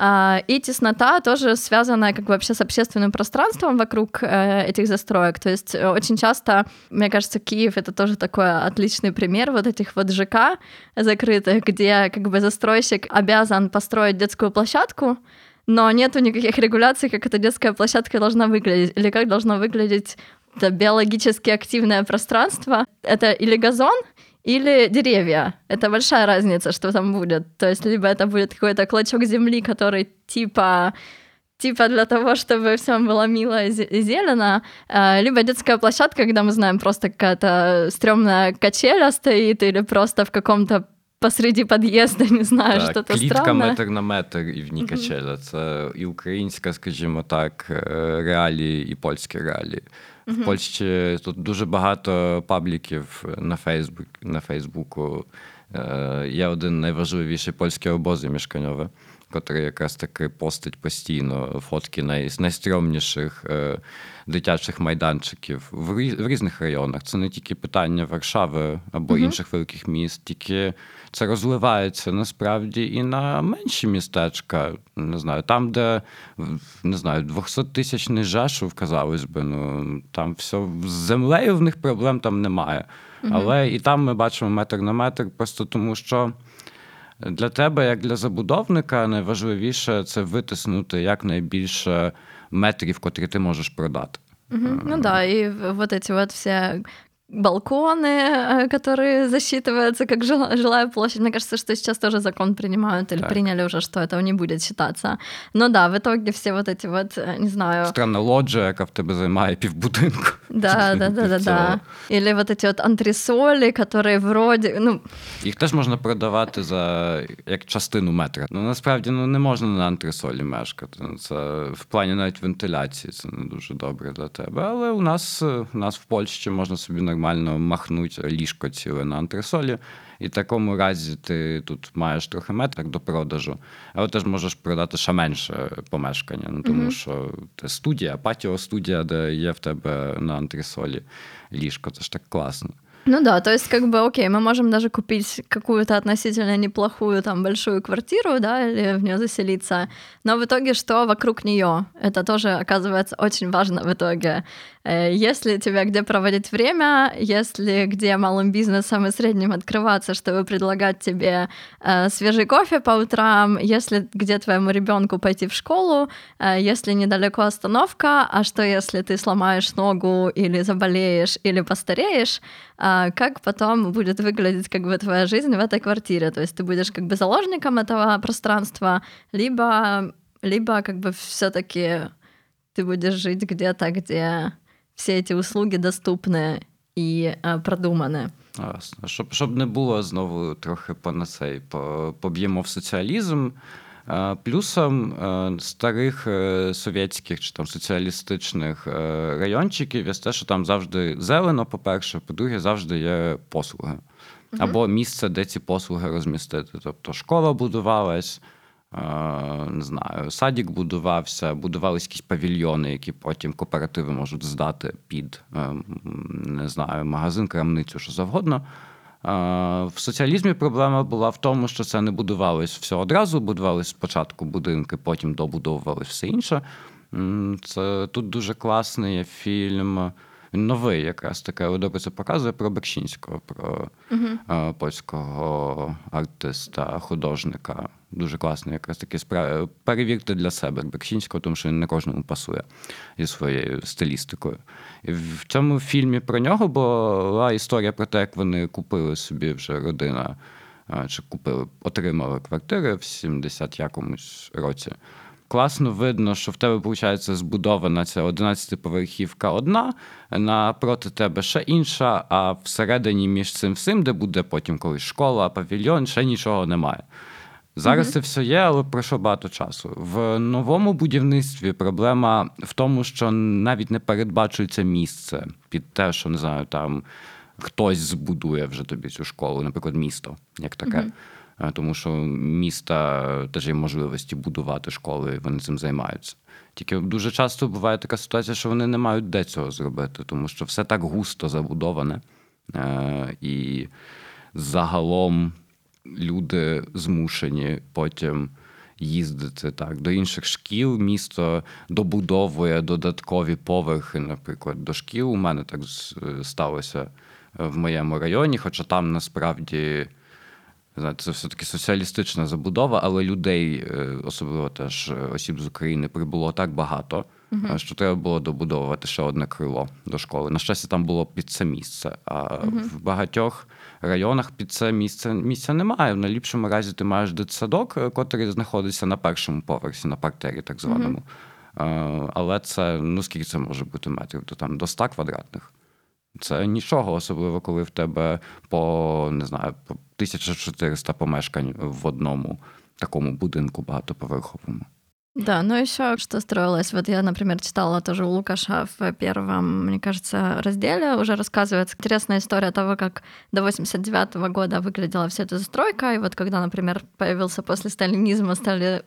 А, И теснота тоже связана как бы вообще с общественным пространством вокруг э, этих застроек. То есть э, очень часто, мне кажется, Киев это тоже такой отличный пример вот этих вот ЖК закрытых, где как бы застройщик обязан построить детскую площадку, но нету никаких регуляций, как эта детская площадка должна выглядеть, или как должно выглядеть это биологически активное пространство. Это или газон, или деревья. Это большая разница, что там будет. То есть либо это будет какой-то клочок земли, который типа типа для того, чтобы всем было мило и зе- и зелено, э, либо детская площадка, когда мы знаем, просто какая-то стрёмная качеля стоит, или просто в каком-то посреди подъезда, не знаю, Так, что-то клітка странное. метр на метр і в ній качеля. Це і українська, скажімо так, е, реалії, і польські реалії. В Польщі тут дуже багато пабліків на Фейсбук, на Фейсбуку. Е, Є один найважливіший польський обози мішканьове, котрий якраз таки постить постійно фотки най, найстрьомніших е, дитячих майданчиків в, рі- в різних районах. Це не тільки питання Варшави або інших великих міст, тільки це розливається насправді і на менші містечка. Не знаю, там, де не знаю, 200 тисячний Жешув, казалось би, ну там все з землею в них проблем там немає. Але і там ми бачимо метр на метр, просто тому що. Для тебе, як для забудовника, найважливіше це витиснути якнайбільше метрів, котрі ти можеш продати. Мгм. Ну да, и в- вот эти вот все балконы, э, которые засчитываются как жила- жилая площадь. Мне кажется, что сейчас тоже закон принимают или Так. приняли уже, что этого не будет считаться. Но да, в итоге все вот эти вот, э, не знаю, Странна лоджія, яка в тебе займає півбудинку. да, да, да, да, Півцього. да. Или вот эти вот антресоли, которые вроде, ну, Їх теж можна продавати за як частину метра. Ну насправді ну не можна на антресолі мешкати. Ну, Це в плані навіть вентиляції це не дуже добре для тебе. Але у нас, е, у нас в Польщі можна собі нормально махнути ліжко ціле на антресолі. І в такому разі ти тут маєш трохи метрів до продажу, але теж можеш продати ще менше помешкання. Ну тому що це студія, патіо студія, де є в тебе на антресолі ліжко. Це ж так класно. Ну да, то есть как бы окей, мы можем даже купить какую-то относительно неплохую там большую квартиру, да, или в нее заселиться, но в итоге что вокруг нее? Это тоже оказывается очень важно в итоге. Э, Если тебе где проводить время, если где малым бизнесом и средним открываться, чтобы предлагать тебе э, свежий кофе по утрам, если где твоему ребенку пойти в школу, э, если недалеко остановка, а что если ты сломаешь ногу или заболеешь или постареешь, как потом будет выглядеть как бы твоя жизнь в этой квартире? То есть ты будешь как бы заложником этого пространства, либо либо как бы все-таки ты будешь жить где-то, где все эти услуги доступны і продумані. Ясно. Щоб, щоб не було знову трохи по на цей, по, поб'ємо в соціалізм. Плюсом старих е, совєтських чи там соціалістичних е, райончиків є те, що там завжди зелено, по-перше, по-друге, завжди є послуги. Або місце, де ці послуги розмістити. Тобто школа будувалась, не знаю, садик будувався, будувались якісь павільйони, які потім кооперативи можуть здати під е, не знаю, магазин, крамницю, що завгодно. Е, В соціалізмі проблема була в тому, що це не будувалось все одразу, будувались спочатку будинки, потім добудовувалось все інше. Це тут дуже класний є фільм. Він новий, якраз таке, але добре це показує про Бекшінського, про е, польського артиста, художника. Дуже класний, якраз таки спра... перевірте для себе Бекшінського, тому що він не кожному пасує зі своєю стилістикою. І в цьому фільмі про нього була історія про те, як вони купили собі вже родина, чи купили, отримали квартири в 70 якомусь році. Класно видно, що в тебе, виходить, збудована ця 11-поверхівка одна, напроти тебе ще інша, а всередині між цим всім, де буде потім колись школа, павільйон, ще нічого немає. Зараз це все є, але пройшло багато часу. В новому будівництві проблема в тому, що навіть не передбачується місце під те, що не знаю, там хтось збудує вже тобі цю школу, наприклад, місто як таке. Е, Тому що міста теж є можливості будувати школи, і вони цим займаються. Тільки дуже часто буває така ситуація, що вони не мають де цього зробити, тому що все так густо забудоване. Е, І загалом люди змушені потім їздити так до інших шкіл. Місто добудовує додаткові поверхи, наприклад, до шкіл. У мене так сталося в моєму районі, хоча там насправді. Це все-таки соціалістична забудова, але людей, е, особливо теж е, осіб з України, прибуло так багато, е, що треба було добудовувати ще одне крило до школи. На щастя, там було під це місце. А в багатьох районах під це місце місця немає. В найліпшому разі ти маєш дитсадок, е, котрий знаходиться на першому поверсі, на партері, так званому. Е, Але це ну скільки це може бути метрів? То там до 100 квадратних. Це нічого, особливо, коли в тебе по не знаю, по 1400 помешкань в одному такому будинку багатоповерховому. Да, но еще что строилось, вот я, например, читала тоже у Лукаша в первом, мне кажется, разделе. Уже рассказывается интересная история того, как до 89 года выглядела вся эта застройка, и вот когда, например, появился после сталинизма, стали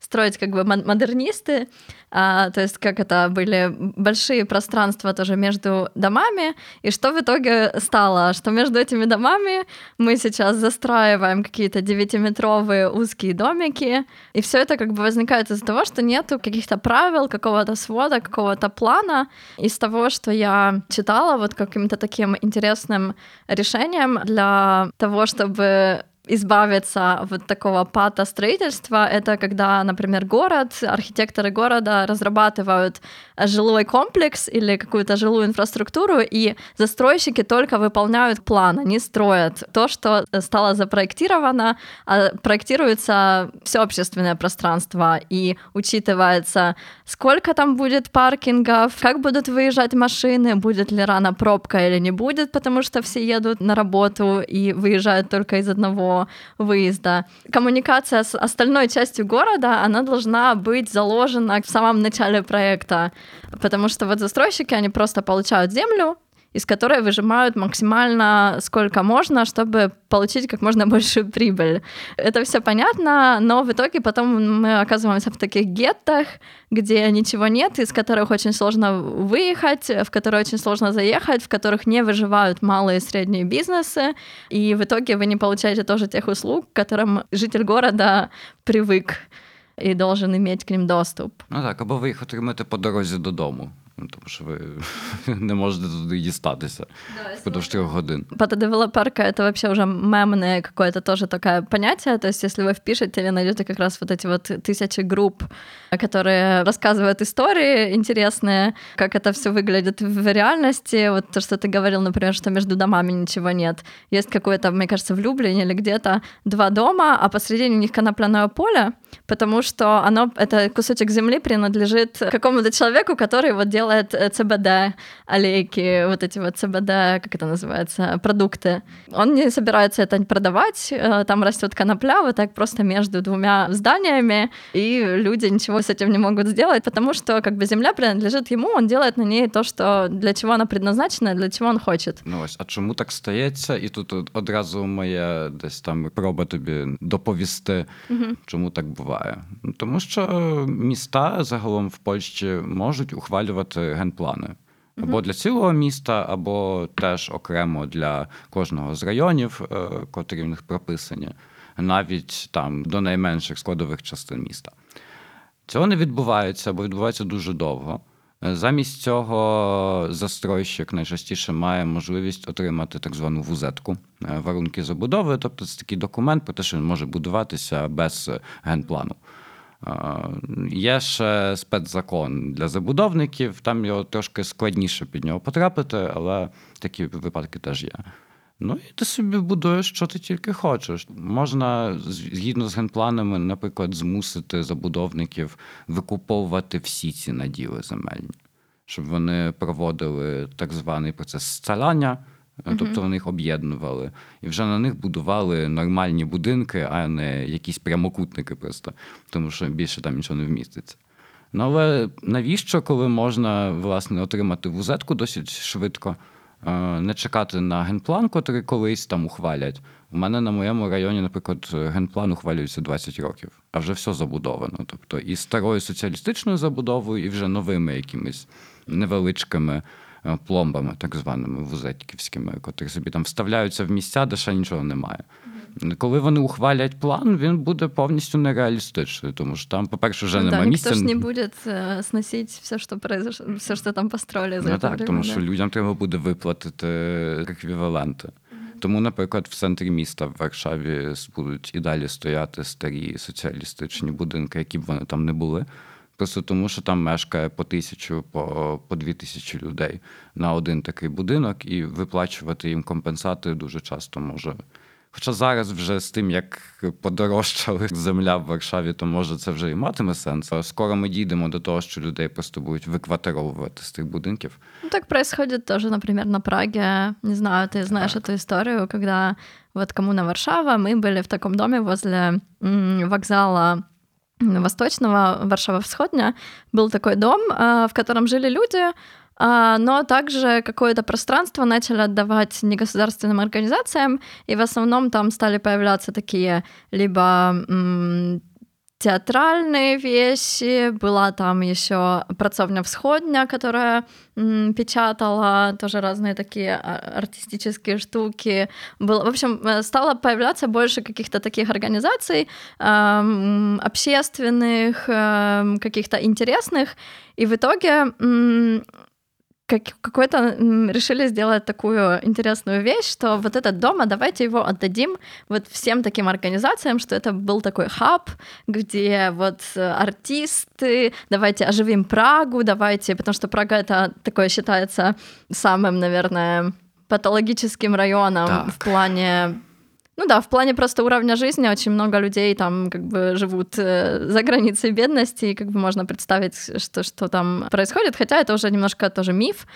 строить как бы модернисты, а, то есть как это были большие пространства тоже между домами, и что в итоге стало, что между этими домами мы сейчас застраиваем какие-то 9-метровые узкие домики, и все это как бы возникает из-за того, что нету каких-то правил, какого-то свода, какого-то плана. Из того, что я читала, вот каким-то таким интересным решением для того, чтобы избавиться от такого пата строительства, это когда, например, город, архитекторы города разрабатывают жилой комплекс или какую-то жилую инфраструктуру, и застройщики только выполняют план, они строят то, что стало запроектировано, а проектируется все общественное пространство, и учитывается, сколько там будет паркингов, как будут выезжать машины, будет ли рано пробка или не будет, потому что все едут на работу и выезжают только из одного выезда. Коммуникация с остальной частью города, она должна быть заложена в самом начале проекта, потому что вот застройщики, они просто получают землю, из которой выжимают максимально сколько можно, чтобы получить как можно большую прибыль. Это все понятно, но в итоге потом мы оказываемся в таких геттах, где ничего нет, из которых очень сложно выехать, в которые очень сложно заехать, в которых не выживают малые и средние бизнесы, и в итоге вы не получаете тоже тех услуг, к которым житель города привык и должен иметь к ним доступ. Ну так, або ви їх отримаєте по дорозі додому. Ну, Тому що ви не можете туди дістатися впродовж трьох годин. Патодевелоперка — это вообще уже мемное какое-то тоже такое понятие. То есть если вы впишете или найдете как раз вот эти вот тысячи групп, Которые рассказывают истории интересные, как это все выглядит в реальности. Вот то, что ты говорил, например, что между домами ничего нет. Есть какое-то, мне кажется, в Люблине или где-то два дома, а посредине у них конопляное поле, потому что оно, это кусочек земли принадлежит какому-то человеку, который вот делает э, ЦБД, аллейки, вот эти вот ЦБД, как это называется, продукты. Он не собирается это продавать, э, там растет конопля вот так просто между двумя зданиями, и люди ничего с этим не могут сделать, потому что как бы земля принадлежит ему, он делает на ней то, что для чего она предназначена, для чего он хочет. Ну ось, а чому так стається? І тут одразу моя десь там проба тобі доповісти, чому так буває. Ну, Тому що міста загалом в Польщі можуть ухвалювати генплани. Або для цілого міста, або теж окремо для кожного з районів, е, котрі в них прописані, навіть там до найменших складових частин міста. Цього не відбувається, бо відбувається дуже довго. Е, Замість цього застройщик найчастіше має можливість отримати так звану вузетку е, варунки забудови, тобто це такий документ про те, що він може будуватися без генплану. Е, Є ще спецзакон для забудовників, там його трошки складніше під нього потрапити, але такі випадки теж є. Ну і ти собі будуєш, що ти тільки хочеш. Можна згідно з генпланами, наприклад, змусити забудовників викуповувати всі ці наділи земельні, щоб вони проводили так званий процес scalania, тобто вони їх об'єднували, і вже на них будували нормальні будинки, а не якісь прямокутники просто, тому що більше там нічого не вміститься. Ну але навіщо, коли можна власне отримати вузетку досить швидко? Е, не чекати на генплан, котрий колись там ухвалять. У мене на моєму районі, наприклад, генплан ухвалюється 20 років, а вже все забудовано. Тобто і старою соціалістичною забудовою, і вже новими якимись невеличкими е, пломбами, так званими вузетьківськими, котрі собі там вставляються в місця, де ще нічого немає. Коли вони ухвалять план, він буде повністю нереалістичний, тому що там, по-перше, вже Ну немає да, місця. никто ж не будет э, сносить все, что произошло, все, что там построили за Ну так, время, тому да. що людям треба буде виплатити еквіваленти. Тому, наприклад, в центрі міста в Варшаві будуть і далі стояти старі соціалістичні будинки, які б вони там не були. Просто тому, що там мешкає по тисячу, по, по дві тисячі людей на один такий будинок, і виплачувати їм компенсати дуже часто може. Хоча зараз вже з тим, як подорожчала земля в Варшаві, то може це вже і матиме сенс. А Скоро ми дійдемо до того, що людей просто будуть викватеровувати з тих будинків. Ну, так происходит тоже, например, на Праге. Не знаю, ты знаешь эту историю, когда вот коммуна Варшава, мы были в таком доме возле м, вокзала Восточного, Варшава-Всходня. Был такой дом, а, в котором жили люди, а, но также какое-то пространство начали отдавать негосударственным организациям, и в основном там стали появляться такие либо театральные вещи, была там еще працовня Всходня, которая м, печатала тоже разные такие а, артистические штуки. Было, в общем, э, стало появляться больше каких-то таких организаций эм, общественных, эм, каких-то интересных, и в итоге м, как, какой-то решили сделать такую интересную вещь, что вот этот дом, а давайте его отдадим вот всем таким организациям, что это был такой хаб, где вот э, артисты, давайте оживим Прагу, давайте, потому что Прага это такое считается самым, наверное, патологическим районом Так. в плане ну да, в плане просто уровня жизни очень много людей там как бы живут э, за границей бедности, и как бы можно представить, что, что там происходит, хотя это уже немножко тоже миф.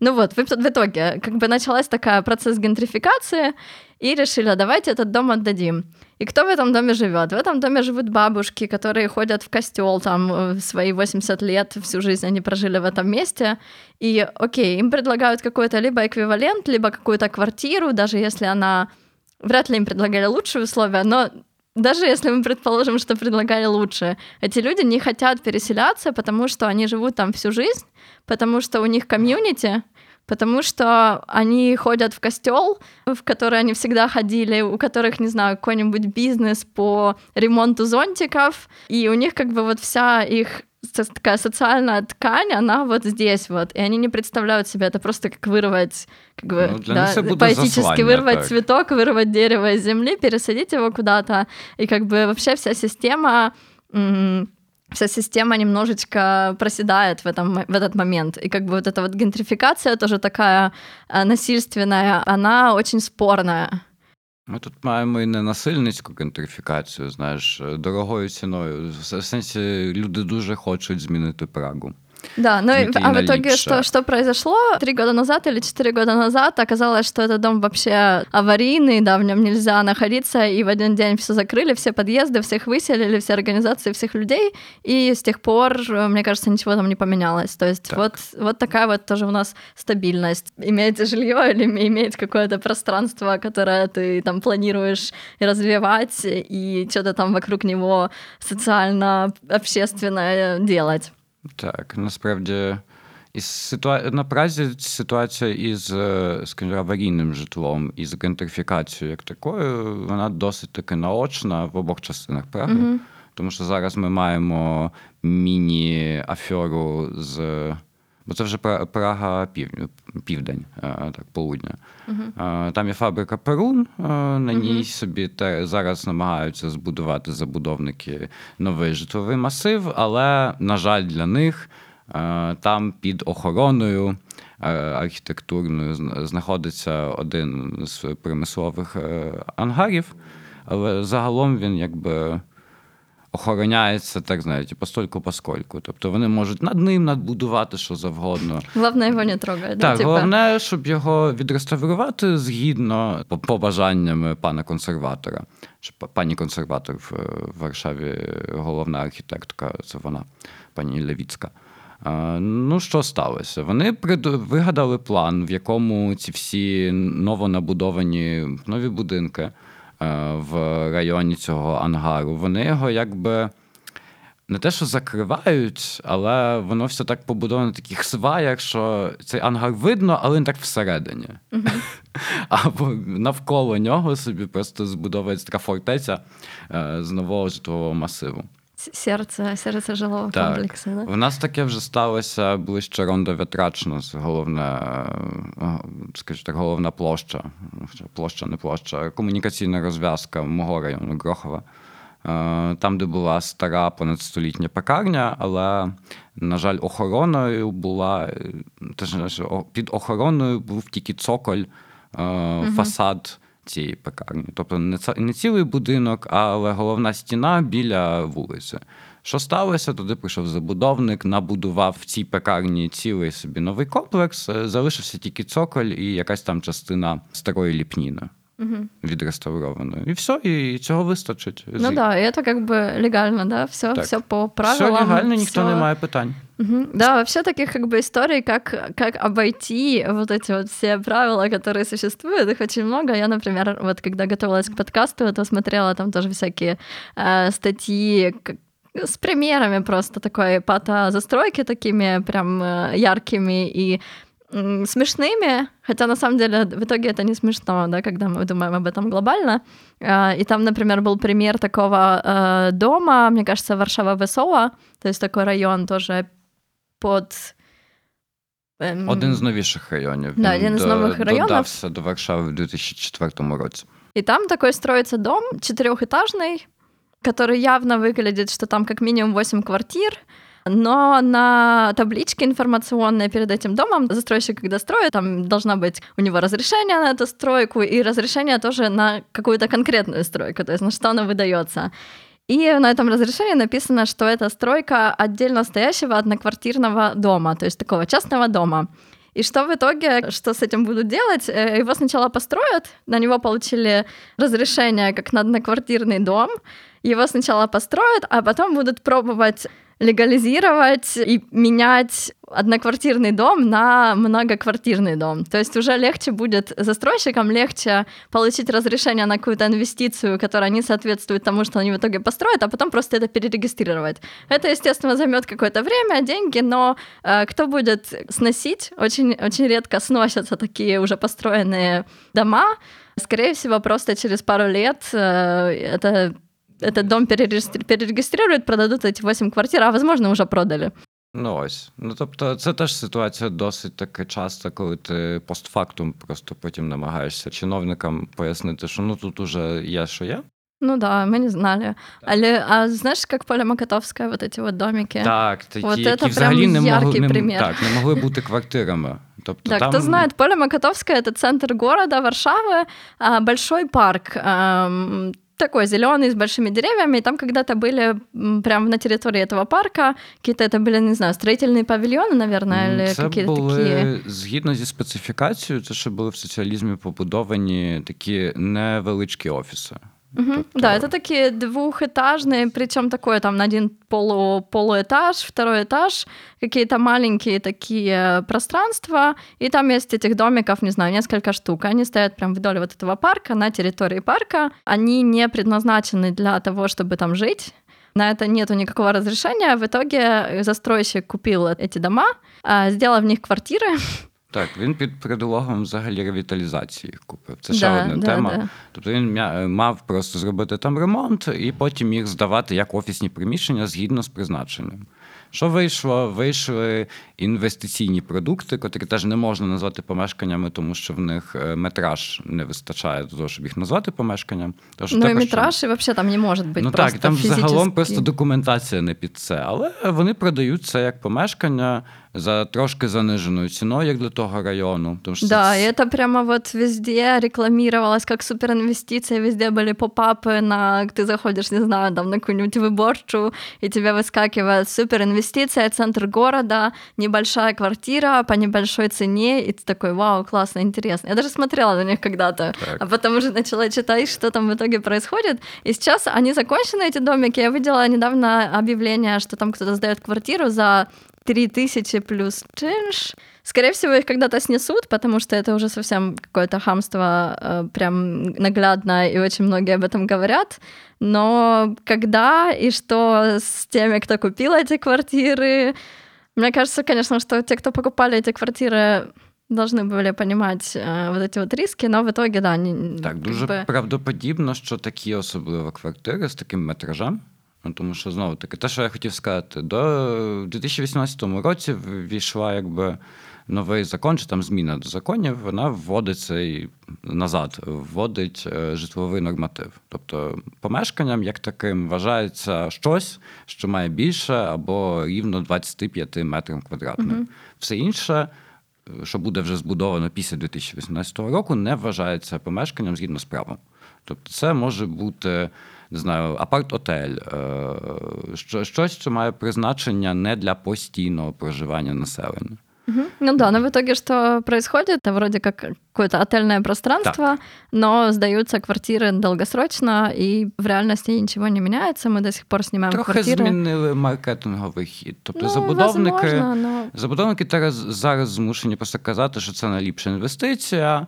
Ну вот, в, в итоге как бы началась такая процесс гентрификации, и решили, давайте этот дом отдадим. И кто в этом доме живет? В этом доме живут бабушки, которые ходят в костел там э, в свои 80 лет, всю жизнь они прожили в этом месте. И окей, им предлагают какой-то либо эквивалент, либо какую-то квартиру, даже если она вряд ли им предлагали лучшие условия, но даже если мы предположим, что предлагали лучше, эти люди не хотят переселяться, потому что они живут там всю жизнь, потому что у них комьюнити, потому что они ходят в костел, в который они всегда ходили, у которых, не знаю, какой-нибудь бизнес по ремонту зонтиков, и у них как бы вот вся их такая социальная ткань, она вот здесь вот, и они не представляют себе, это просто как вырвать, как бы, Ну, для да, них это будет поэтически заслание, вырвать так. цветок, вырвать дерево из земли, пересадить его куда-то, и как бы вообще вся система м, вся система немножечко проседает в, этом, мо- в этот момент. И как бы вот эта вот гентрификация тоже такая э, насильственная, она очень спорная. Ми тут маємо і не насильницьку гентрифікацію, знаєш, дорогою ціною. В сенсі люди дуже хочуть змінити Прагу. Да, ну Змейки а в итоге что, что произошло? Три года назад или четыре года назад оказалось, что этот дом вообще аварийный, да, в нем нельзя находиться, и в один день все закрыли, все подъезды, всех выселили, все организации, всех людей, и с тех пор, э, мне кажется, ничего там не поменялось. То есть Так. вот, вот такая вот тоже у нас стабильность. Иметь жилье или иметь какое-то пространство, которое ты там планируешь развивать, и что-то там вокруг него социально-общественное делать. Так, насправді. І ситуа... на Празі ситуація із, е, скажімо, аварійним житлом і з гентрифікацією як такою, вона досить таки наочна в обох частинах Праги. Угу. Тому що зараз ми маємо міні-афьору з. Бо це вже Пра- Прага південь, південь так, полудня. Е, Там є фабрика Перун, е, на ній собі те, зараз намагаються збудувати забудовники новий житловий масив, але, на жаль, для них е, там під охороною архітектурною знаходиться один з примислових ангарів, але загалом він якби охороняється, так знаєте, постольку поскольку. Тобто вони можуть над ним надбудувати що завгодно. Главное его не трогать. да, Так, типа. головне, щоб його відреставрувати згідно по- побажанням пана консерватора. Пані консерватор в, Варшаві головна архітекторка, це вона, пані Левіцька. Ну, що сталося? Вони вигадали план, в якому ці всі новонабудовані нові будинки в районі цього ангару, вони його якби не те, що закривають, але воно все так побудовано на таких сваях, що цей ангар видно, але не так всередині. Або навколо нього собі просто збудовується така фортеця е, з нового житлового масиву. С- Сердце, сердце жилого Так. комплексу, да? В нас таке вже сталося ближче Ронда Вятрачна, це головна, е, скажімо так, головна площа, площа, не площа, комунікаційна розв'язка мого району Грохова. Е, Там, де була стара понадстолітня пекарня, але, на жаль, охороною була е, під охороною був тільки цоколь, фасад цієї пекарні. Тобто не, не цілий будинок, але головна стіна біля вулиці. Що сталося? Туди прийшов забудовник, набудував в цій пекарні цілий собі новий комплекс, е, залишився тільки цоколь і якась там частина старої ліпніни. Відреставрованої. І все, і цього вистачить. Ну да, и это как бы легально, да, все, Так. все по Все правилам. легально, ніхто всё. не має питань. Мгм. Да, вообще таких как бы историй, как, как обойти вот эти вот все правила, которые существуют, их очень много. Я, например, вот когда готовилась к подкасту, то смотрела там тоже всякие э, статьи, к- с примерами просто такой патозастройки такими прям э, яркими и м, смешными, хотя на самом деле в итоге это не смешно, да, когда мы думаем об этом глобально. А, И там, например, был пример такого э, дома, мне кажется, Варшава Весова, то есть такой район тоже под... эм, Один з новіших районів. Да, Він один із до- нових районів. Додався до Варшави в 2004 році. И там такой строится дом четырехэтажный, который явно выглядит, что там как минимум 8 квартир, но на табличке информационной перед этим домом застройщик, когда строит, там должна быть у него разрешение на эту стройку и разрешение тоже на какую-то конкретную стройку, то есть на что она выдается. И на этом разрешении написано, что это стройка отдельно стоящего одноквартирного дома, то есть такого частного дома. И что в итоге, что с этим будут делать? Э, Его сначала построят, на него получили разрешение как на одноквартирный дом, его сначала построят, а потом будут пробовать легализировать и менять одноквартирный дом на многоквартирный дом. То есть уже легче будет застройщикам, легче получить разрешение на какую-то инвестицию, которая не соответствует тому, что они в итоге построят, а потом просто это перерегистрировать. Это, естественно, займет какое-то время, деньги, но э, кто будет сносить? Очень, очень редко сносятся такие уже построенные дома. Скорее всего, просто через пару лет э, это этот дом перерегистри- перерегистрируют, продадут эти 8 квартир, а возможно уже продали. Ну ось. Ну тобто, це теж ситуація досить таки часто, коли ти постфактум просто потім намагаєшся чиновникам пояснити, що ну тут уже є, що є. Ну да, мы не знали. Але, а знаешь, как Поля Макатовская, вот эти вот домики? Так, такі, От які це взагалі прям не могли, яркий не, примір. так, не могли бути квартирами. Тобто, Да, там... кто знает, Поля Макатовская — это центр города Варшавы, а, большой парк, ам, такой зеленый, с большими деревьями, и там когда-то были м, прямо на территории этого парка какие-то, это были, не знаю, строительные павильоны, наверное, или Це какие-то були, такие... згідно зі специфікацією, це ще були в соціалізмі побудовані такі невеличкі офіси. Мгм. Тобто- Да, это такие двухэтажные, причем такое там на один полу, полуэтаж, второй этаж, какие-то маленькие такие пространства, и там есть этих домиков, не знаю, несколько штук. Они стоят прям вдоль вот этого парка, на территории парка. Они не предназначены для того, чтобы там жить. На это нету никакого разрешения. В итоге застройщик купил эти дома, а, сделал в них квартиры. Так, він під предлогом взагалі ревіталізації купив. Це ще Да, одна да, тема. да. Тобто він мав просто зробити там ремонт і потім їх здавати як офісні приміщення згідно з призначенням. Що вийшло? Вийшли інвестиційні продукти, котрі теж не можна назвати помешканнями, тому що в них е, метраж не вистачає до того, щоб їх назвати помешканням. Тож Ну також- метраж, и вообще там не может быть Ну просто так, там загалом просто документація не під це. Але вони продають це як помешкання за трошки заниженою ціною, як для того району. Тому що Да, це- это прямо вот везде рекламировалось как суперинвестиция, везде были попапы на, ты заходишь, не знаю, там на какую-нибудь выборчу, и тебе выскакивает суперинвестиция, центр города, небольшая квартира по небольшой цене, и ты такой, вау, классно, интересно. Я даже смотрела на них когда-то, Так. а потом уже начала читать, что там в итоге происходит. И сейчас они закончены, эти домики. Я видела недавно объявление, что там кто-то сдает квартиру за 3000 плюс чинш. Скорее всего, их когда-то снесут, потому что это уже совсем какое-то хамство э, прям наглядно, и очень многие об этом говорят. Но когда и что с теми, кто купил эти квартиры? Мне кажется, конечно, что те, кто покупали эти квартиры, должны были понимать э, вот эти вот риски, но в итоге, да, не, Так, дуже бы- правдоподібно, що такі особливо квартири з таким метражем. Ну, тому що знову таки, те, що я хотів сказати, до 2018 році ввійшла якби новий закон, чи там зміна до законів, вона вводить цей назад, вводить е, житловий норматив. Тобто помешканням як таким вважається щось, що має більше або рівно 25 метрів квадратним. Все інше що буде вже збудовано після 2018 року, не вважається помешканням згідно з правом. Тобто, це може бути не знаю, апарт-отель, е, що- щось, що має призначення не для постійного проживання населення. Мгм. Ну да, но в итоге что происходит? Это вроде как какое-то отельное пространство, но сдаются квартиры долгосрочно, и в реальности ничего не меняется. Мы до сих пор снимаем Трохи квартиры. змінили маркетинговий хід. Тобто Ну, забудовники. возможно, но... Забудовники зараз, зараз змушені просто казати, що це найліпша інвестиція, е,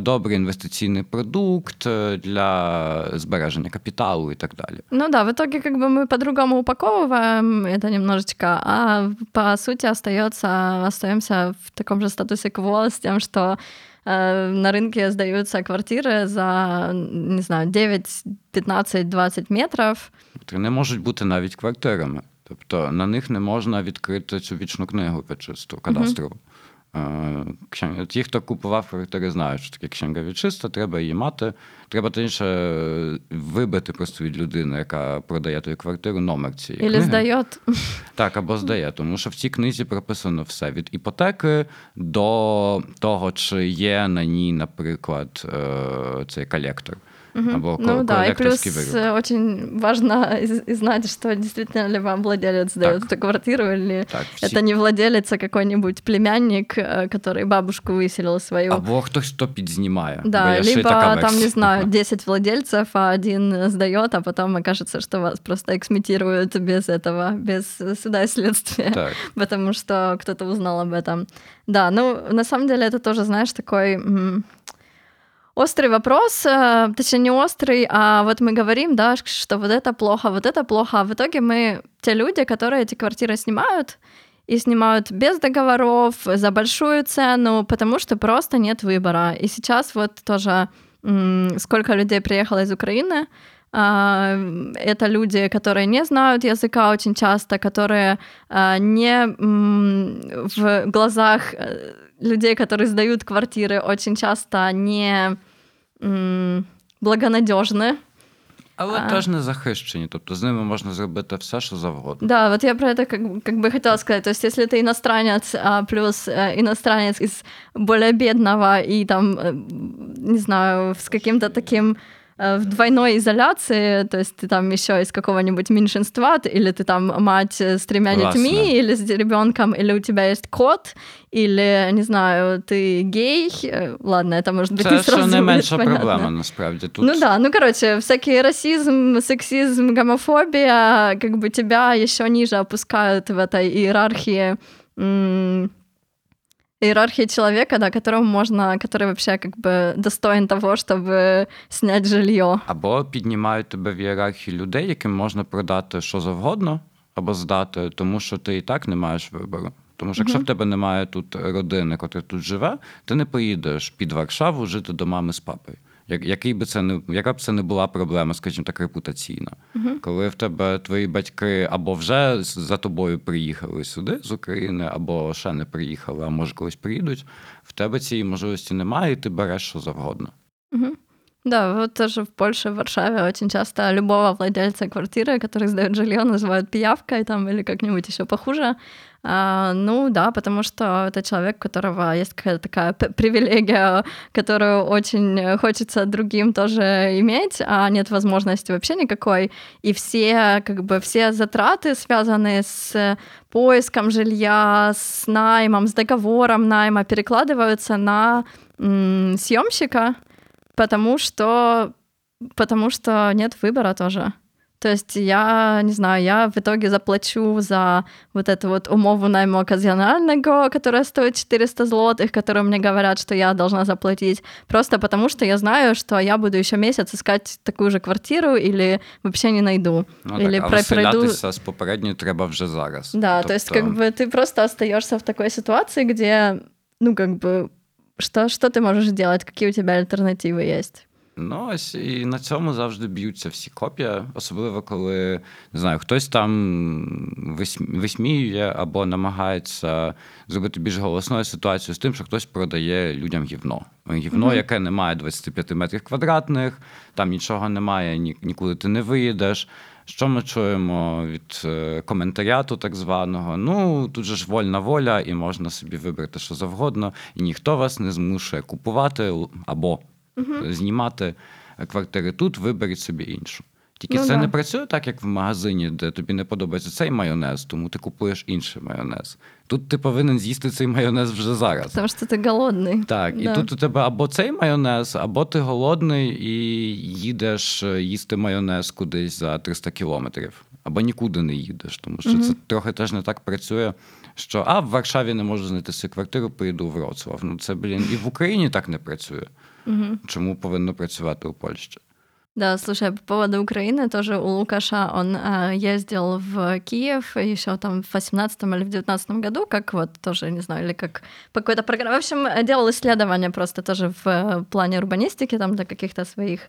добрий інвестиційний продукт е, для збереження капіталу і так далі. Ну да, в итоге как бы мы по-другому упаковываем это немножечко, а по сути остается, остаемся в таком же статусе кво с тем, что э, на рынке сдаются квартиры за, не знаю, 9, 15, 20 метров. Котрі не можуть бути навіть квартирами. Тобто на них не можна відкрити цю вічну книгу вічисту, кадастрову. Е, кщен- Ті, хто купував квартири, знають, що таке книга вічиста, треба її мати. Треба точніше е, вибити просто від людини, яка продає ту квартиру, номер цієї Или книги. сдает. Так, або здає, тому що в цій книзі прописано все: від іпотеки до того, чи є на ній, наприклад, е, цей колектор. Або Ну ко- да, и колекторський плюс вирок. э, очень важно и, и знать, что действительно ли вам владелец дает Так. эту квартиру, или Так, всі- это не владелец, а какой-нибудь племянник, э, который бабушку выселил свою. Або хтось, хто підзнімає. Бо Да, є ще й либо така там, не версія. знаю, 10 владельцев, а один сдает, а потом окажется, что вас просто эксмитируют без этого, без суда и следствия, Так. потому что кто-то узнал об этом. Да, ну, на самом деле это тоже, знаешь, такой м, острый вопрос, э, точнее, не острый, а вот мы говорим, да, что вот это плохо, вот это плохо, а в итоге мы те люди, которые эти квартиры снимают, и снимают без договоров, за большую цену, потому что просто нет выбора. И сейчас вот тоже сколько людей приехало из Украины, А, Это люди, которые не знают языка очень часто, которые а, не в глазах э, людей, которые сдают квартиры, очень часто не м, благонадежны. Але А. теж не захищені, тобто з ними можна зробити все, що завгодно. Да, вот я про это как, как бы хотела сказать. То есть, если ты иностранец, а плюс э, иностранец из более бедного и там, э, не знаю, с каким-то таким э, в двойной изоляции, то есть ты там еще из какого-нибудь меньшинства, или ты там мать э, с тремя Классно. детьми, или с ребенком, или у тебя есть кот, или, не знаю, ты гей. э, Ладно, это может быть не Це ще не менша проблема, насправді. Тут Ну да, ну короче, всякий расизм, сексизм, гомофобия, как бы тебя еще ниже опускают в этой иерархии м, иерархии человека, да, которому можно, который вообще как бы достоин того, чтобы снять жилье. Або піднімають тебе в ієрархії людей, яким можна продати що завгодно, або здати, тому що ти і так не маєш вибору. Тому що якщо в тебе немає тут родини, котра тут живе, ти не поїдеш під Варшаву жити до мами з папою. Як- Який би це не яка б це не була проблема, скажімо так, репутаційна, коли в тебе твої батьки або вже з- за тобою приїхали сюди з України, або ще не приїхали, а може колись приїдуть, в тебе цієї можливості немає, і ти береш що завгодно. Мгм. Да, вот тоже в Польше, в Варшаве очень часто любого владельца квартиры, который сдает жилье, называют пиявкой там или как-нибудь еще похуже. А, ну да, потому что это человек, у которого есть какая-то такая п- привилегия, которую очень хочется другим тоже иметь, а нет возможности вообще никакой. И все, как бы, все затраты, связанные с поиском жилья, с наймом, с договором найма, перекладываются на м, съемщика, потому что, потому что нет выбора тоже. То есть я, не знаю, я в итоге заплачу за вот эту вот умову найму оказионального, которая стоит 400 злотых, которые мне говорят, что я должна заплатить, просто потому что я знаю, что я буду еще месяц искать такую же квартиру или вообще не найду. Ну, или так, а про- пройду... з попередньої треба вже зараз. Да, то есть как Тобто, бы ты просто остаешься в такой ситуации, где, ну как бы, что, что ты можешь делать, какие у тебя альтернативы есть? Ну, ось і на цьому завжди б'ються всі копія, особливо коли не знаю, хтось там висміює або намагається зробити більш голосною ситуацію з тим, що хтось продає людям гівно. Гівно, Мгм. яке не має 25 метрів квадратних, там нічого немає, ні, нікуди ти не виїдеш. Що ми чуємо від е, коментаряту, так званого? Ну, тут же ж вольна воля, і можна собі вибрати що завгодно, і ніхто вас не змушує купувати л- або знімати квартири тут, виберіть собі іншу. Тільки Ну це да. не працює так, як в магазині, де тобі не подобається цей майонез, тому ти купуєш інший майонез. Тут ти повинен з'їсти цей майонез вже зараз. Потому что ты голодный. Так, і тут у тебе або цей майонез, або ти голодний і їдеш е, їсти майонез кудись за 300 кілометрів, або нікуди не їдеш, тому що це трохи теж не так працює. Що а в Варшаві не можу знайти свою квартиру, поїду в Вроцлав. Ну це блін, і в Україні так не працює. Мгм. Чому повинно працювати у Польщі? Да, слушай, по поводу Украины тоже у Лукаша он э, ездил в Киев еще там в 18 или в 19 году, как вот тоже, не знаю, или как по какой-то программе. В общем, э, делал исследования просто тоже в э, плане урбанистики, там для каких-то своих э,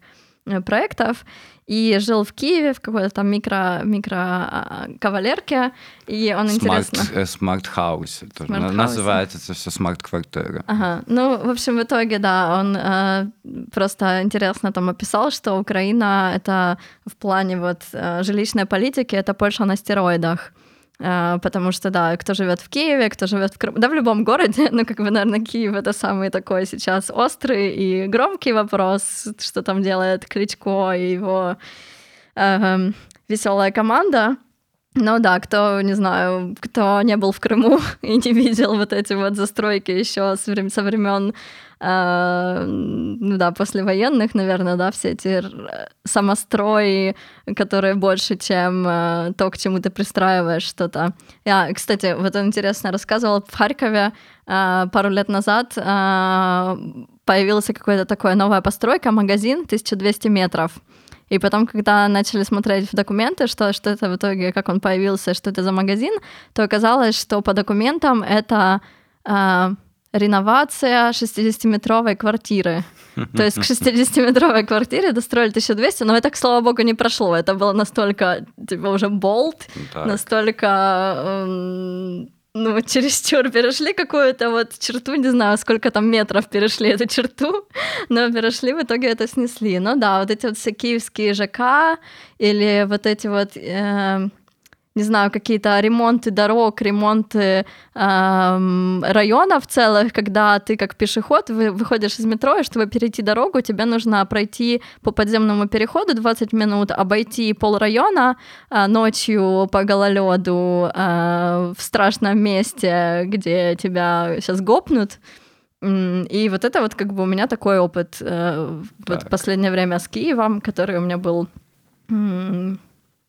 проектов, и жил в Киеве в какой-то там микро, микро а, кавалерке, и он интересно... Смарт, е, смарт-хаусі. Тож на- Смарт-хаусі. Називається це все смарт-квартира. Ага, ну, в общем, в итоге, да, он э, просто интересно там описал, что Украина — это в плане вот э, жилищной политики, это Польша на стероидах. Э, потому что, да, кто живет в Киеве, кто живет в Крыму, да, в любом городе, ну, как бы, наверное, Киев — это самый такой сейчас острый и громкий вопрос, что там делает Кличко и его веселая команда. Ну да, кто, не знаю, кто не был в Крыму и не видел вот эти вот застройки еще со времен, э, ну да, послевоенных, наверное, да, все эти самострои, которые больше, чем э, то, к чему ты пристраиваешь что-то. Я, кстати, вот интересно рассказывал, в Харькове э, пару лет назад э, появилась какая-то такая новая постройка, магазин 1200 метров. И потом, когда начали смотреть в документы, что, что это в итоге, как он появился, что это за магазин, то оказалось, что по документам это э, реновация 60-метровой квартиры. То есть к 60-метровой квартире достроили 1200, но это, к слава богу, не прошло. Это было настолько, типа, уже болт, Так. настолько, эм, ну, вот чересчур перешли какую-то вот черту, не знаю, сколько там метров перешли эту черту, но перешли, в итоге это снесли. Ну да, вот эти вот все киевские ЖК или вот эти вот... э, не знаю, какие-то ремонты дорог, ремонты эм, районов целых, когда ты как пешеход вы, выходишь из метро, и чтобы перейти дорогу, тебе нужно пройти по подземному переходу 20 минут, обойти полрайона э, ночью по гололеду э, в страшном месте, где тебя сейчас гопнут. И вот это вот как бы у меня такой опыт э, вот Так. в последнее время с Киевом, который у меня был м,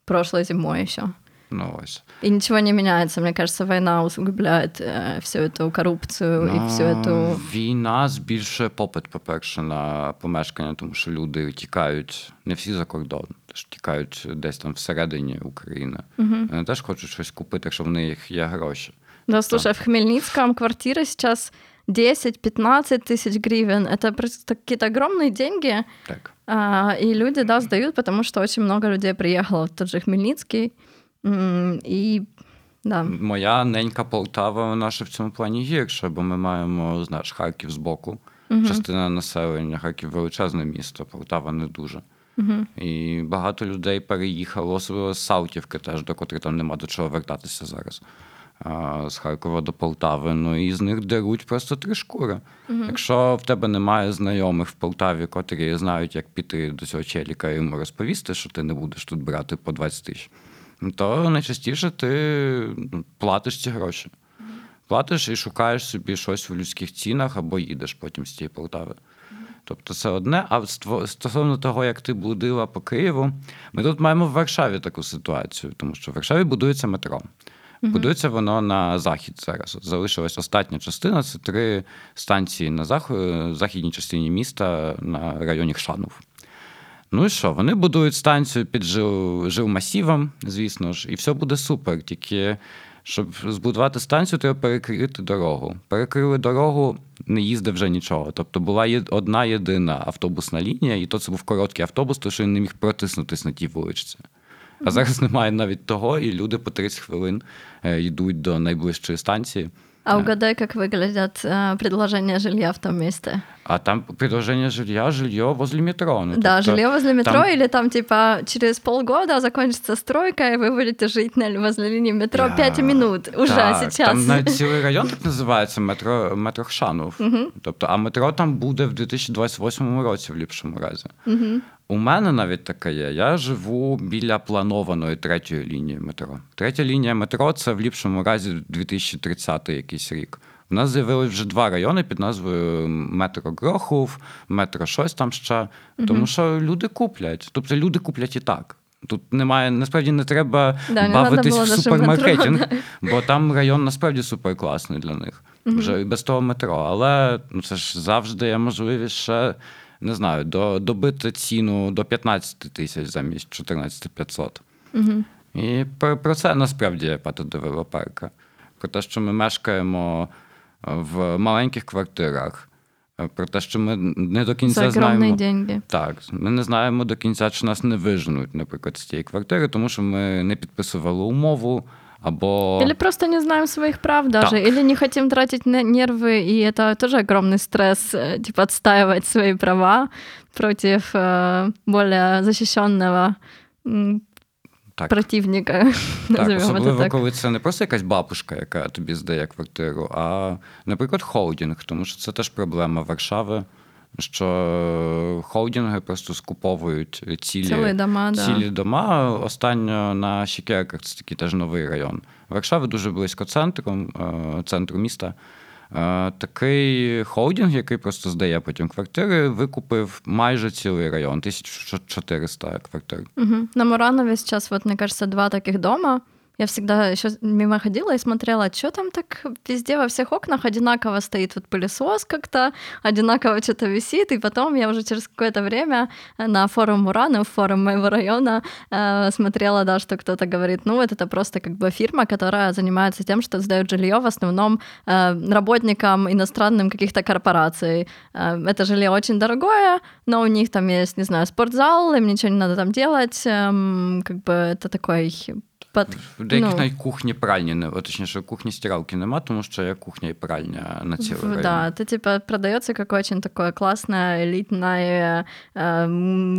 прошлой зимой еще. Ну ось. И ничего не меняется. Мне кажется, война усугубляет э, всю эту коррупцию и всю Ну, эту... Війна збільшує попит, по-перше, на помешкання, тому що люди тікають не всі за кордон, теж тікають десь там всередині України. Вони теж хочуть щось купити, якщо в них є гроші. Да, слушай, в Хмельницком квартира сейчас 10-15 тысяч гривен. Это просто какие-то огромные деньги. Так. А, и люди, да, сдают, потому что очень много людей приехало в тот же Хмельницкий. И да, Моя ненька Полтава, вона ще в цьому плані гірша, бо ми маємо, знаєш, Харків збоку. Частина населення, Харків величезне місто, Полтава не дуже. І багато людей переїхало, особливо з Саутівки, теж, до котрих там нема до чого вертатися зараз. З Харкова до Полтави. Ну і з них деруть просто три шкури. Якщо в тебе немає знайомих в Полтаві, котрі знають, як піти до цього челіка і йому розповісти, що ти не будеш тут брати по 20 тисяч, то найчастіше ти ну, платиш ці гроші. Платиш і шукаєш собі щось в людських цінах або їдеш потім з тієї Полтави. Тобто це одне. А стосовно того, як ти блудила по Києву, ми тут маємо в Варшаві таку ситуацію, тому що в Варшаві будується метро. Будується воно на захід зараз. Залишилась остання частина це три станції на зах- західній частині міста на районі Хшанов. Ну і що? Вони будують станцію під жил, жилмасівом, звісно ж, і все буде супер. Тільки щоб збудувати станцію, треба перекрити дорогу. Перекрили дорогу, не їздив вже нічого. Тобто була є- одна єдина автобусна лінія, і то це був короткий автобус, тому що він не міг протиснутись на тій вуличці. А зараз немає навіть того, і люди по 30 хвилин е, йдуть до найближчої станції. А угадай, как выглядят э, предложения жилья в том месте. А там предложення жилья, жилье возле метро. Ну, да, тобто жилье возле метро, там- или там типа через полгода закончится стройка, и вы будете жить на, возле линии метро Я- 5 минут уже так, сейчас. Там навіть цілий район так називається метро, метро Хшанов. Тобто, а метро там буде в 2028 році, в ліпшому разі. У мене навіть таке є. Я живу біля планованої третьої лінії метро. Третя лінія метро це в ліпшому разі 2030 якийсь рік. У нас з'явилось вже два райони під назвою Метро Грохов, метро щось там ще. Тому що люди куплять. Тобто люди куплять і так. Тут немає, насправді не треба Да, бавитись в даже супермаркетинг, метро, бо там район насправді суперкласний для них. Вже і без того метро. Але ну, це ж завжди є можливість ще, не знаю, до, добити ціну до 15 тисяч замість 14 500. І про, про це насправді є патодевелоперка. Про те, що ми мешкаємо в маленьких квартирах, про те, що ми не до кінця За знаємо. деньги. Так, ми не знаємо до кінця, чи нас не виженуть, наприклад, з цієї квартири, тому що ми не підписували умову або Или просто не знаем своих прав даже, Так. или не хотим тратить на нервы, и это тоже огромный стресс, э, типа отстаивать свои права против э, более защищенного м, так. противника, Так, назовем это особливо, так. коли це не просто якась бабушка, яка тобі здає квартиру, а, наприклад, холдинг, тому що це теж проблема Варшави, що холдинги просто скуповують цілі, Цілі дома, да. дома. Останньо на Щекерках, це такий теж новий район. Варшава дуже близько центру, е, центру міста. Е, Такий холдинг, який просто здає потім квартири, викупив майже цілий район, 1400 квартир. Мгм. На Муранове сейчас, вот, мне кажется, два таких дома. Я всегда еще мимо ходила и смотрела, что там так везде во всех окнах одинаково стоит вот пылесос как-то, одинаково что-то висит, и потом я уже через какое-то время на форум Мурана, в форум моего района, э, смотрела, да, что кто-то говорит, ну вот это просто как бы фирма, которая занимается тем, что сдает жилье в основном э, работникам иностранным каких-то корпораций. Э, это жилье очень дорогое, но у них там есть, не знаю, спортзал, им ничего не надо там делать, эм, как бы это такой Под, в деяких ну, навіть кухні пральні, не точніше, кухні стиралки нема, тому що є кухня і пральня на цілий район. Да, это типа продается как очень такое классное, элитное, э,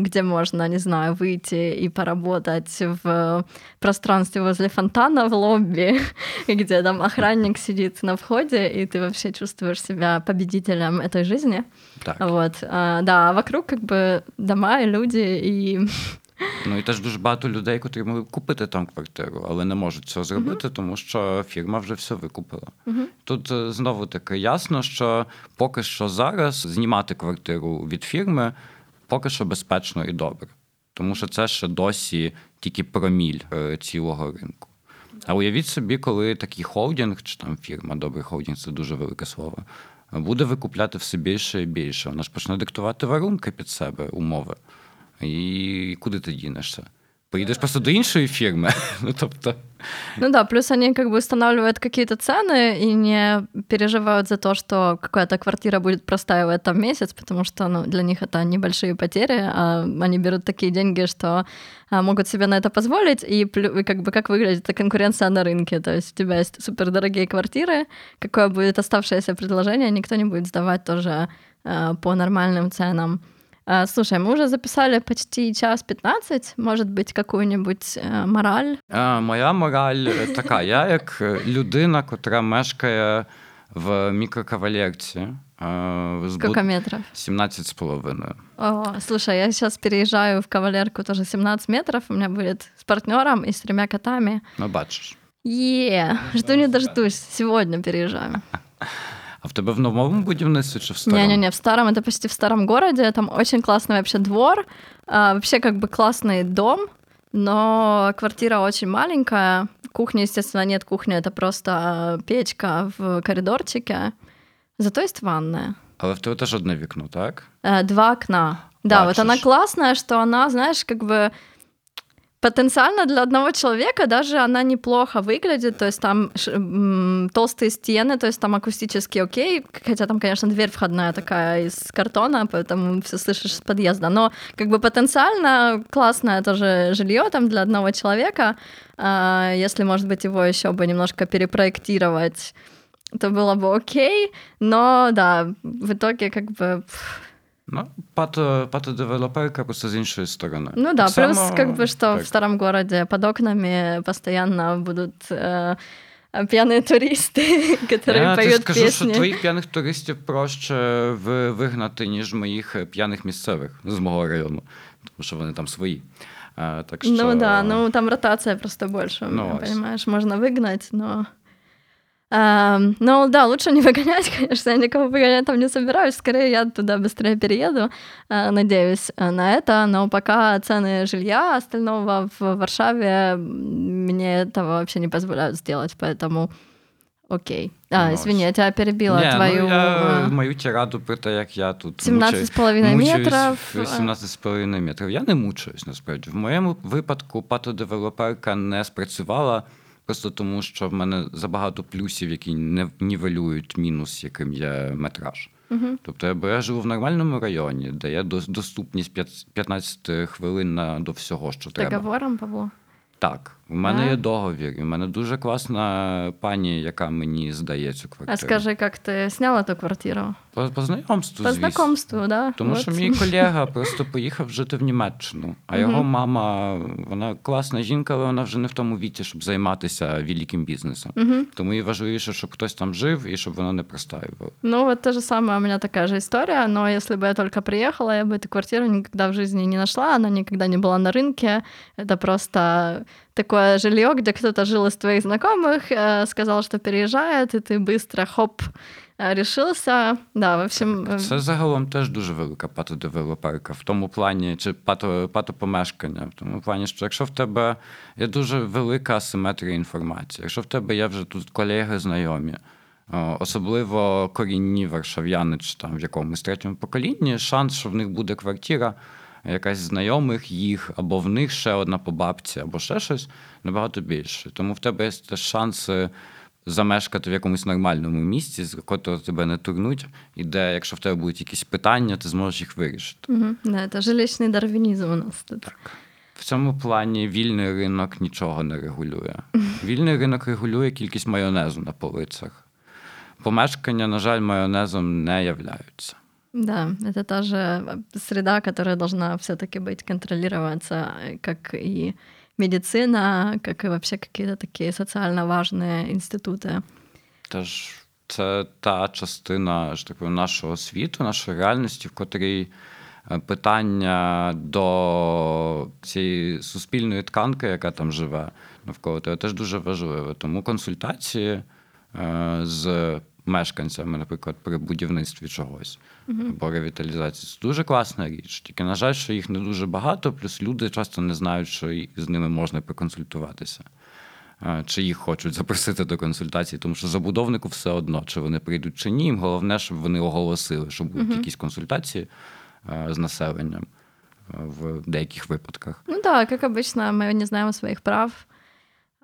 где можно, не знаю, выйти и поработать в пространстве возле фонтана в лобби, где там охранник сидит на входе, и ты вообще чувствуешь себя победителем этой жизни. Так. Вот, э, да, а вокруг как бы дома и люди, и Ну і теж дуже багато людей, котрі могли купити там квартиру, але не можуть цього зробити, uh-huh. тому що фірма вже все викупила. Uh-huh. Тут е, знову таки ясно, що поки що зараз знімати квартиру від фірми поки що безпечно і добре, тому що це ще досі тільки проміль е, цілого ринку. А уявіть собі, коли такий холдинг, чи там фірма, добрий холдинг це дуже велике слово, буде викупляти все більше і більше. Вона ж почне диктувати варунки під себе, умови. І куди ти дінешся? Поедешь просто до іншої фирмы. ну, тобто... ну да, плюс они как бы устанавливают какие-то цены и не переживают за то, что какая-то квартира будет простаивать там месяц, потому что ну, для них это небольшие потери, а они берут такие деньги, что а, могут себе на это позволить, и, и как бы как выглядит эта конкуренция на рынке. То есть у тебя есть супердорогие квартиры, какое будет оставшееся предложение, никто не будет сдавать тоже а, по нормальным ценам. Слушай, мы уже записали почти час 15. Может быть, какую-нибудь э, мораль? Моя мораль така: я як людина, котра мешкає в мікрокавалерці. Сколько метров? 17 с половиной. О, слушай, я сейчас переезжаю в кавалерку тоже 17 метров. У меня будет с партнером и с тремя котами. Ну, бачишь. Е, жду не дождусь. Сегодня переезжаю. А в тебе в новом будівництві чи в старом? Не-не-не, в старом, это почти в старом городе, там очень классный вообще двор, а, вообще как бы классный дом, но квартира очень маленькая, кухни, естественно, нет кухни, это просто печка в коридорчике, зато есть ванная. Але в тебе теж одне вікно, так? Э, два окна. Да, Бачишь. вот она классная, что она, знаешь, как бы потенциально для одного человека даже она неплохо выглядит, то есть там толстые стены, то есть там акустически окей, хотя там, конечно, дверь входная такая из картона, поэтому все слышишь с подъезда, но как бы потенциально классное тоже жилье там для одного человека, а, если, может быть, его еще бы немножко перепроектировать, то было бы окей, но да, в итоге как бы Ну, пато, патодевелоперка просто с іншої стороны. Ну да, так плюс само, как бы, что так. в старом городе под окнами постоянно будут э, пьяные туристи, которые Я поют скажу, пісні. що твоїх п'яних туристів проще вигнати, ніж моїх п'яних місцевих з мого району, тому що вони там свої. А, так що... Ну да, ну там ротация просто больше, ну, понимаешь, можно выгнать, но... Um, ну да, лучше не выгонять, конечно, я никого выгонять там не собираюсь, скорее я туда быстрее перееду, uh, надеюсь на это, но пока цены жилья остального в Варшаве мне этого вообще не позволяют сделать, поэтому окей. А, ну, извини, я тебя перебила, не, твою... Ну, я мою тираду про те, як я тут 17,5 метрів. 17,5 метрів. Я не мучуюсь, насправді. В моєму випадку патодевелоперка не спрацювала Просто тому, що в мене забагато плюсів, які не нівелюють мінус, яким є метраж. Uh-huh. бо я живу в нормальному районі, де є доступність 15 хвилин на, до всього, що треба. Договором, Павло? Так, у мене а? є договір, і в мене дуже класна пані, яка мені здає цю квартиру. А скажи, як ти зняла ту квартиру? По, по знайомству, По знайомству, так. Да? Тому вот. що мій колега просто поїхав жити в Німеччину, а його мама, вона класна жінка, але вона вже не в тому віці, щоб займатися великим бізнесом. Тому їй важливіше, щоб хтось там жив і щоб вона не простаювала. Ну, вот те же самое, у меня такая же история, но если бы я только приехала, я бы эту квартиру никогда в жизни не нашла, она никогда не была на рынке. Это просто такое жилье, где кто-то жил из твоих знакомых, э, сказал, что переезжает, и ты быстро, хоп, э, решился. Да, в общем... э, Це загалом теж дуже велика патодевелоперка в тому плані, чи пато, патопомешкання, в тому плані, що якщо в тебе є дуже велика асиметрія інформації, якщо в тебе є вже тут колеги знайомі, о, особливо корінні варшав'яни чи там в якомусь третьому поколінні, шанс, що в них буде квартира, якась знайомих їх, або в них ще одна по бабці, або ще щось, набагато більше. Тому в тебе є шанси замешкати в якомусь нормальному місці, з котрого тебе не турнуть, і де, якщо в тебе будуть якісь питання, ти зможеш їх вирішити. мгм, Да, это жилищный дарвинизм у нас тут. В цьому плані вільний ринок нічого не регулює. Вільний ринок регулює кількість майонезу на полицях. Помешкання, на жаль, майонезом не являються. Да, это та же среда, которая должна все-таки быть контролироваться, э, как и медицина, как и вообще какие-то такие социально важные институты. Тож це та частина ж такої нашого світу, нашої реальності, в котрій е, питання до цієї суспільної тканки, яка там живе навколо тебе, теж дуже важливе. Тому консультації е, з мешканцями, наприклад, при будівництві чогось або ревіталізації, це дуже класна річ. Тільки, на жаль, що їх не дуже багато, плюс люди часто не знають, що з ними можна проконсультуватися. Чи їх хочуть запросити до консультації, тому що забудовнику все одно, чи вони прийдуть чи ні. Їм головне, щоб вони оголосили, що будуть якісь консультації з населенням в деяких випадках. Ну да, как обычно, мы не знаем своих прав.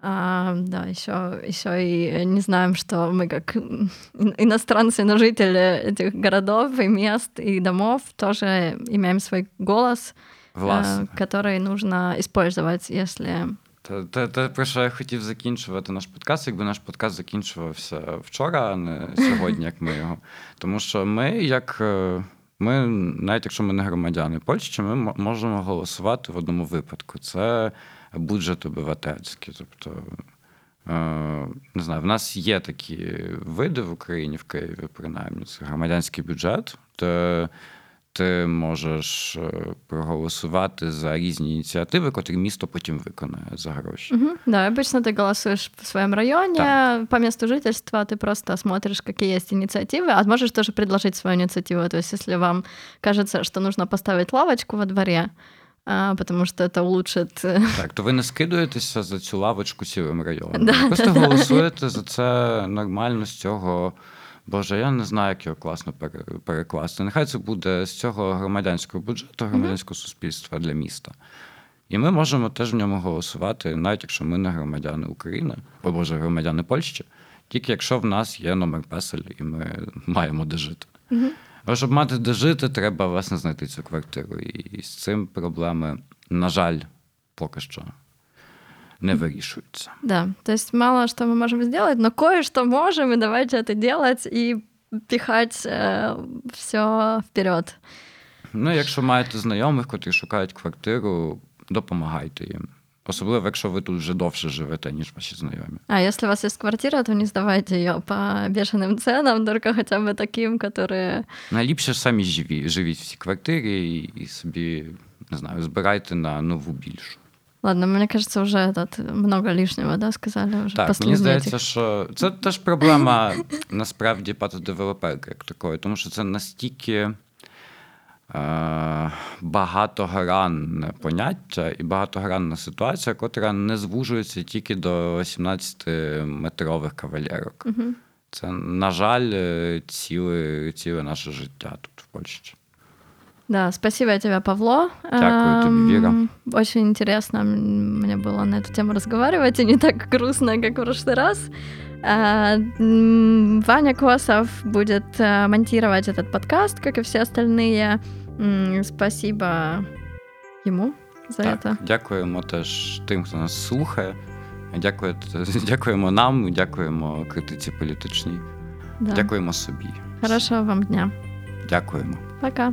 А, да, еще, еще и не знаем, что мы как м, ин- иностранцы, но жители этих городов и мест и домов тоже имеем свой голос, э, Власне, который нужно использовать, если... те, те, те, про що я хотів закінчувати наш подкаст, якби наш подкаст закінчувався вчора, а не сьогодні, як ми його. Тому що ми, як е, ми, навіть якщо ми не громадяни Польщі, ми мо- можемо голосувати в одному випадку. Це бюджет обивательський. Тобто, е, не знаю, в нас є такі види в Україні, в Києві, принаймні, це громадянський бюджет, де ти можеш е, проголосувати за різні ініціативи, котрі місто потім виконає за гроші. Мгм. Да, обычно ты голосуешь в своем районе, Да. по месту жительства ты просто смотришь, какие есть инициативы, а можешь тоже предложить свою инициативу. То есть, если вам кажется, что нужно поставить лавочку во дворе, а, потому что это улучшит э, Так, то ви не скидуєтеся за цю лавочку цілим районом. Да, Ви просто да, да. голосуєте за це нормально з цього. Боже, я не знаю, як його класно пере- перекласти. Нехай це буде з цього громадянського бюджету, громадянського суспільства для міста. І ми можемо теж в ньому голосувати, навіть якщо ми не громадяни України, о Боже, громадяни Польщі, тільки якщо в нас є номер песель і ми маємо де жити. А щоб мати де жити, треба власне знайти цю квартиру. І з цим проблеми, на жаль, поки що не вирішуються. Да, то есть мало что мы можем сделать, но кое-что можем, и давайте это делать и пихать все вперед. Ну, якщо маєте знайомих, котрі шукають квартиру, допомагайте їм. Особливо, якщо ви тут вже довше живете, ніж ваші знайомі. А если у вас есть квартира, то не сдавайте ее по бешеным ценам, только хотя бы таким, которые... Найліпше самі живі, живіть в цій квартирі і, і собі, не знаю, збирайте на нову більшу. Ладно, мне кажется, уже этот много лишнего, да, сказали уже. Так, после мені здається, этих. що це теж проблема насправді патодевелоперки як такої, тому що це настільки е, багатогранне поняття і багатогранна ситуація, котра не звужується тільки до 18-метрових кавалерок. Мгм. Це, на жаль, е, ціле, ціле наше життя тут в Польщі. Да, спасибо тебе, Павло. Дякую тобі, Віра. Эм, Очень интересно м- мне было на эту тему разговаривать, и не так грустно, как в прошлый раз. А, м, Ваня Косов будет э, монтировать этот подкаст, как и все остальные. Спасибо йому за Так, это. дякуємо теж тим, хто нас слухає. Дякую, дякуємо нам, дякуємо критиці політичній, Да. дякуємо собі. Хорошого вам дня. Дякуємо. Пока.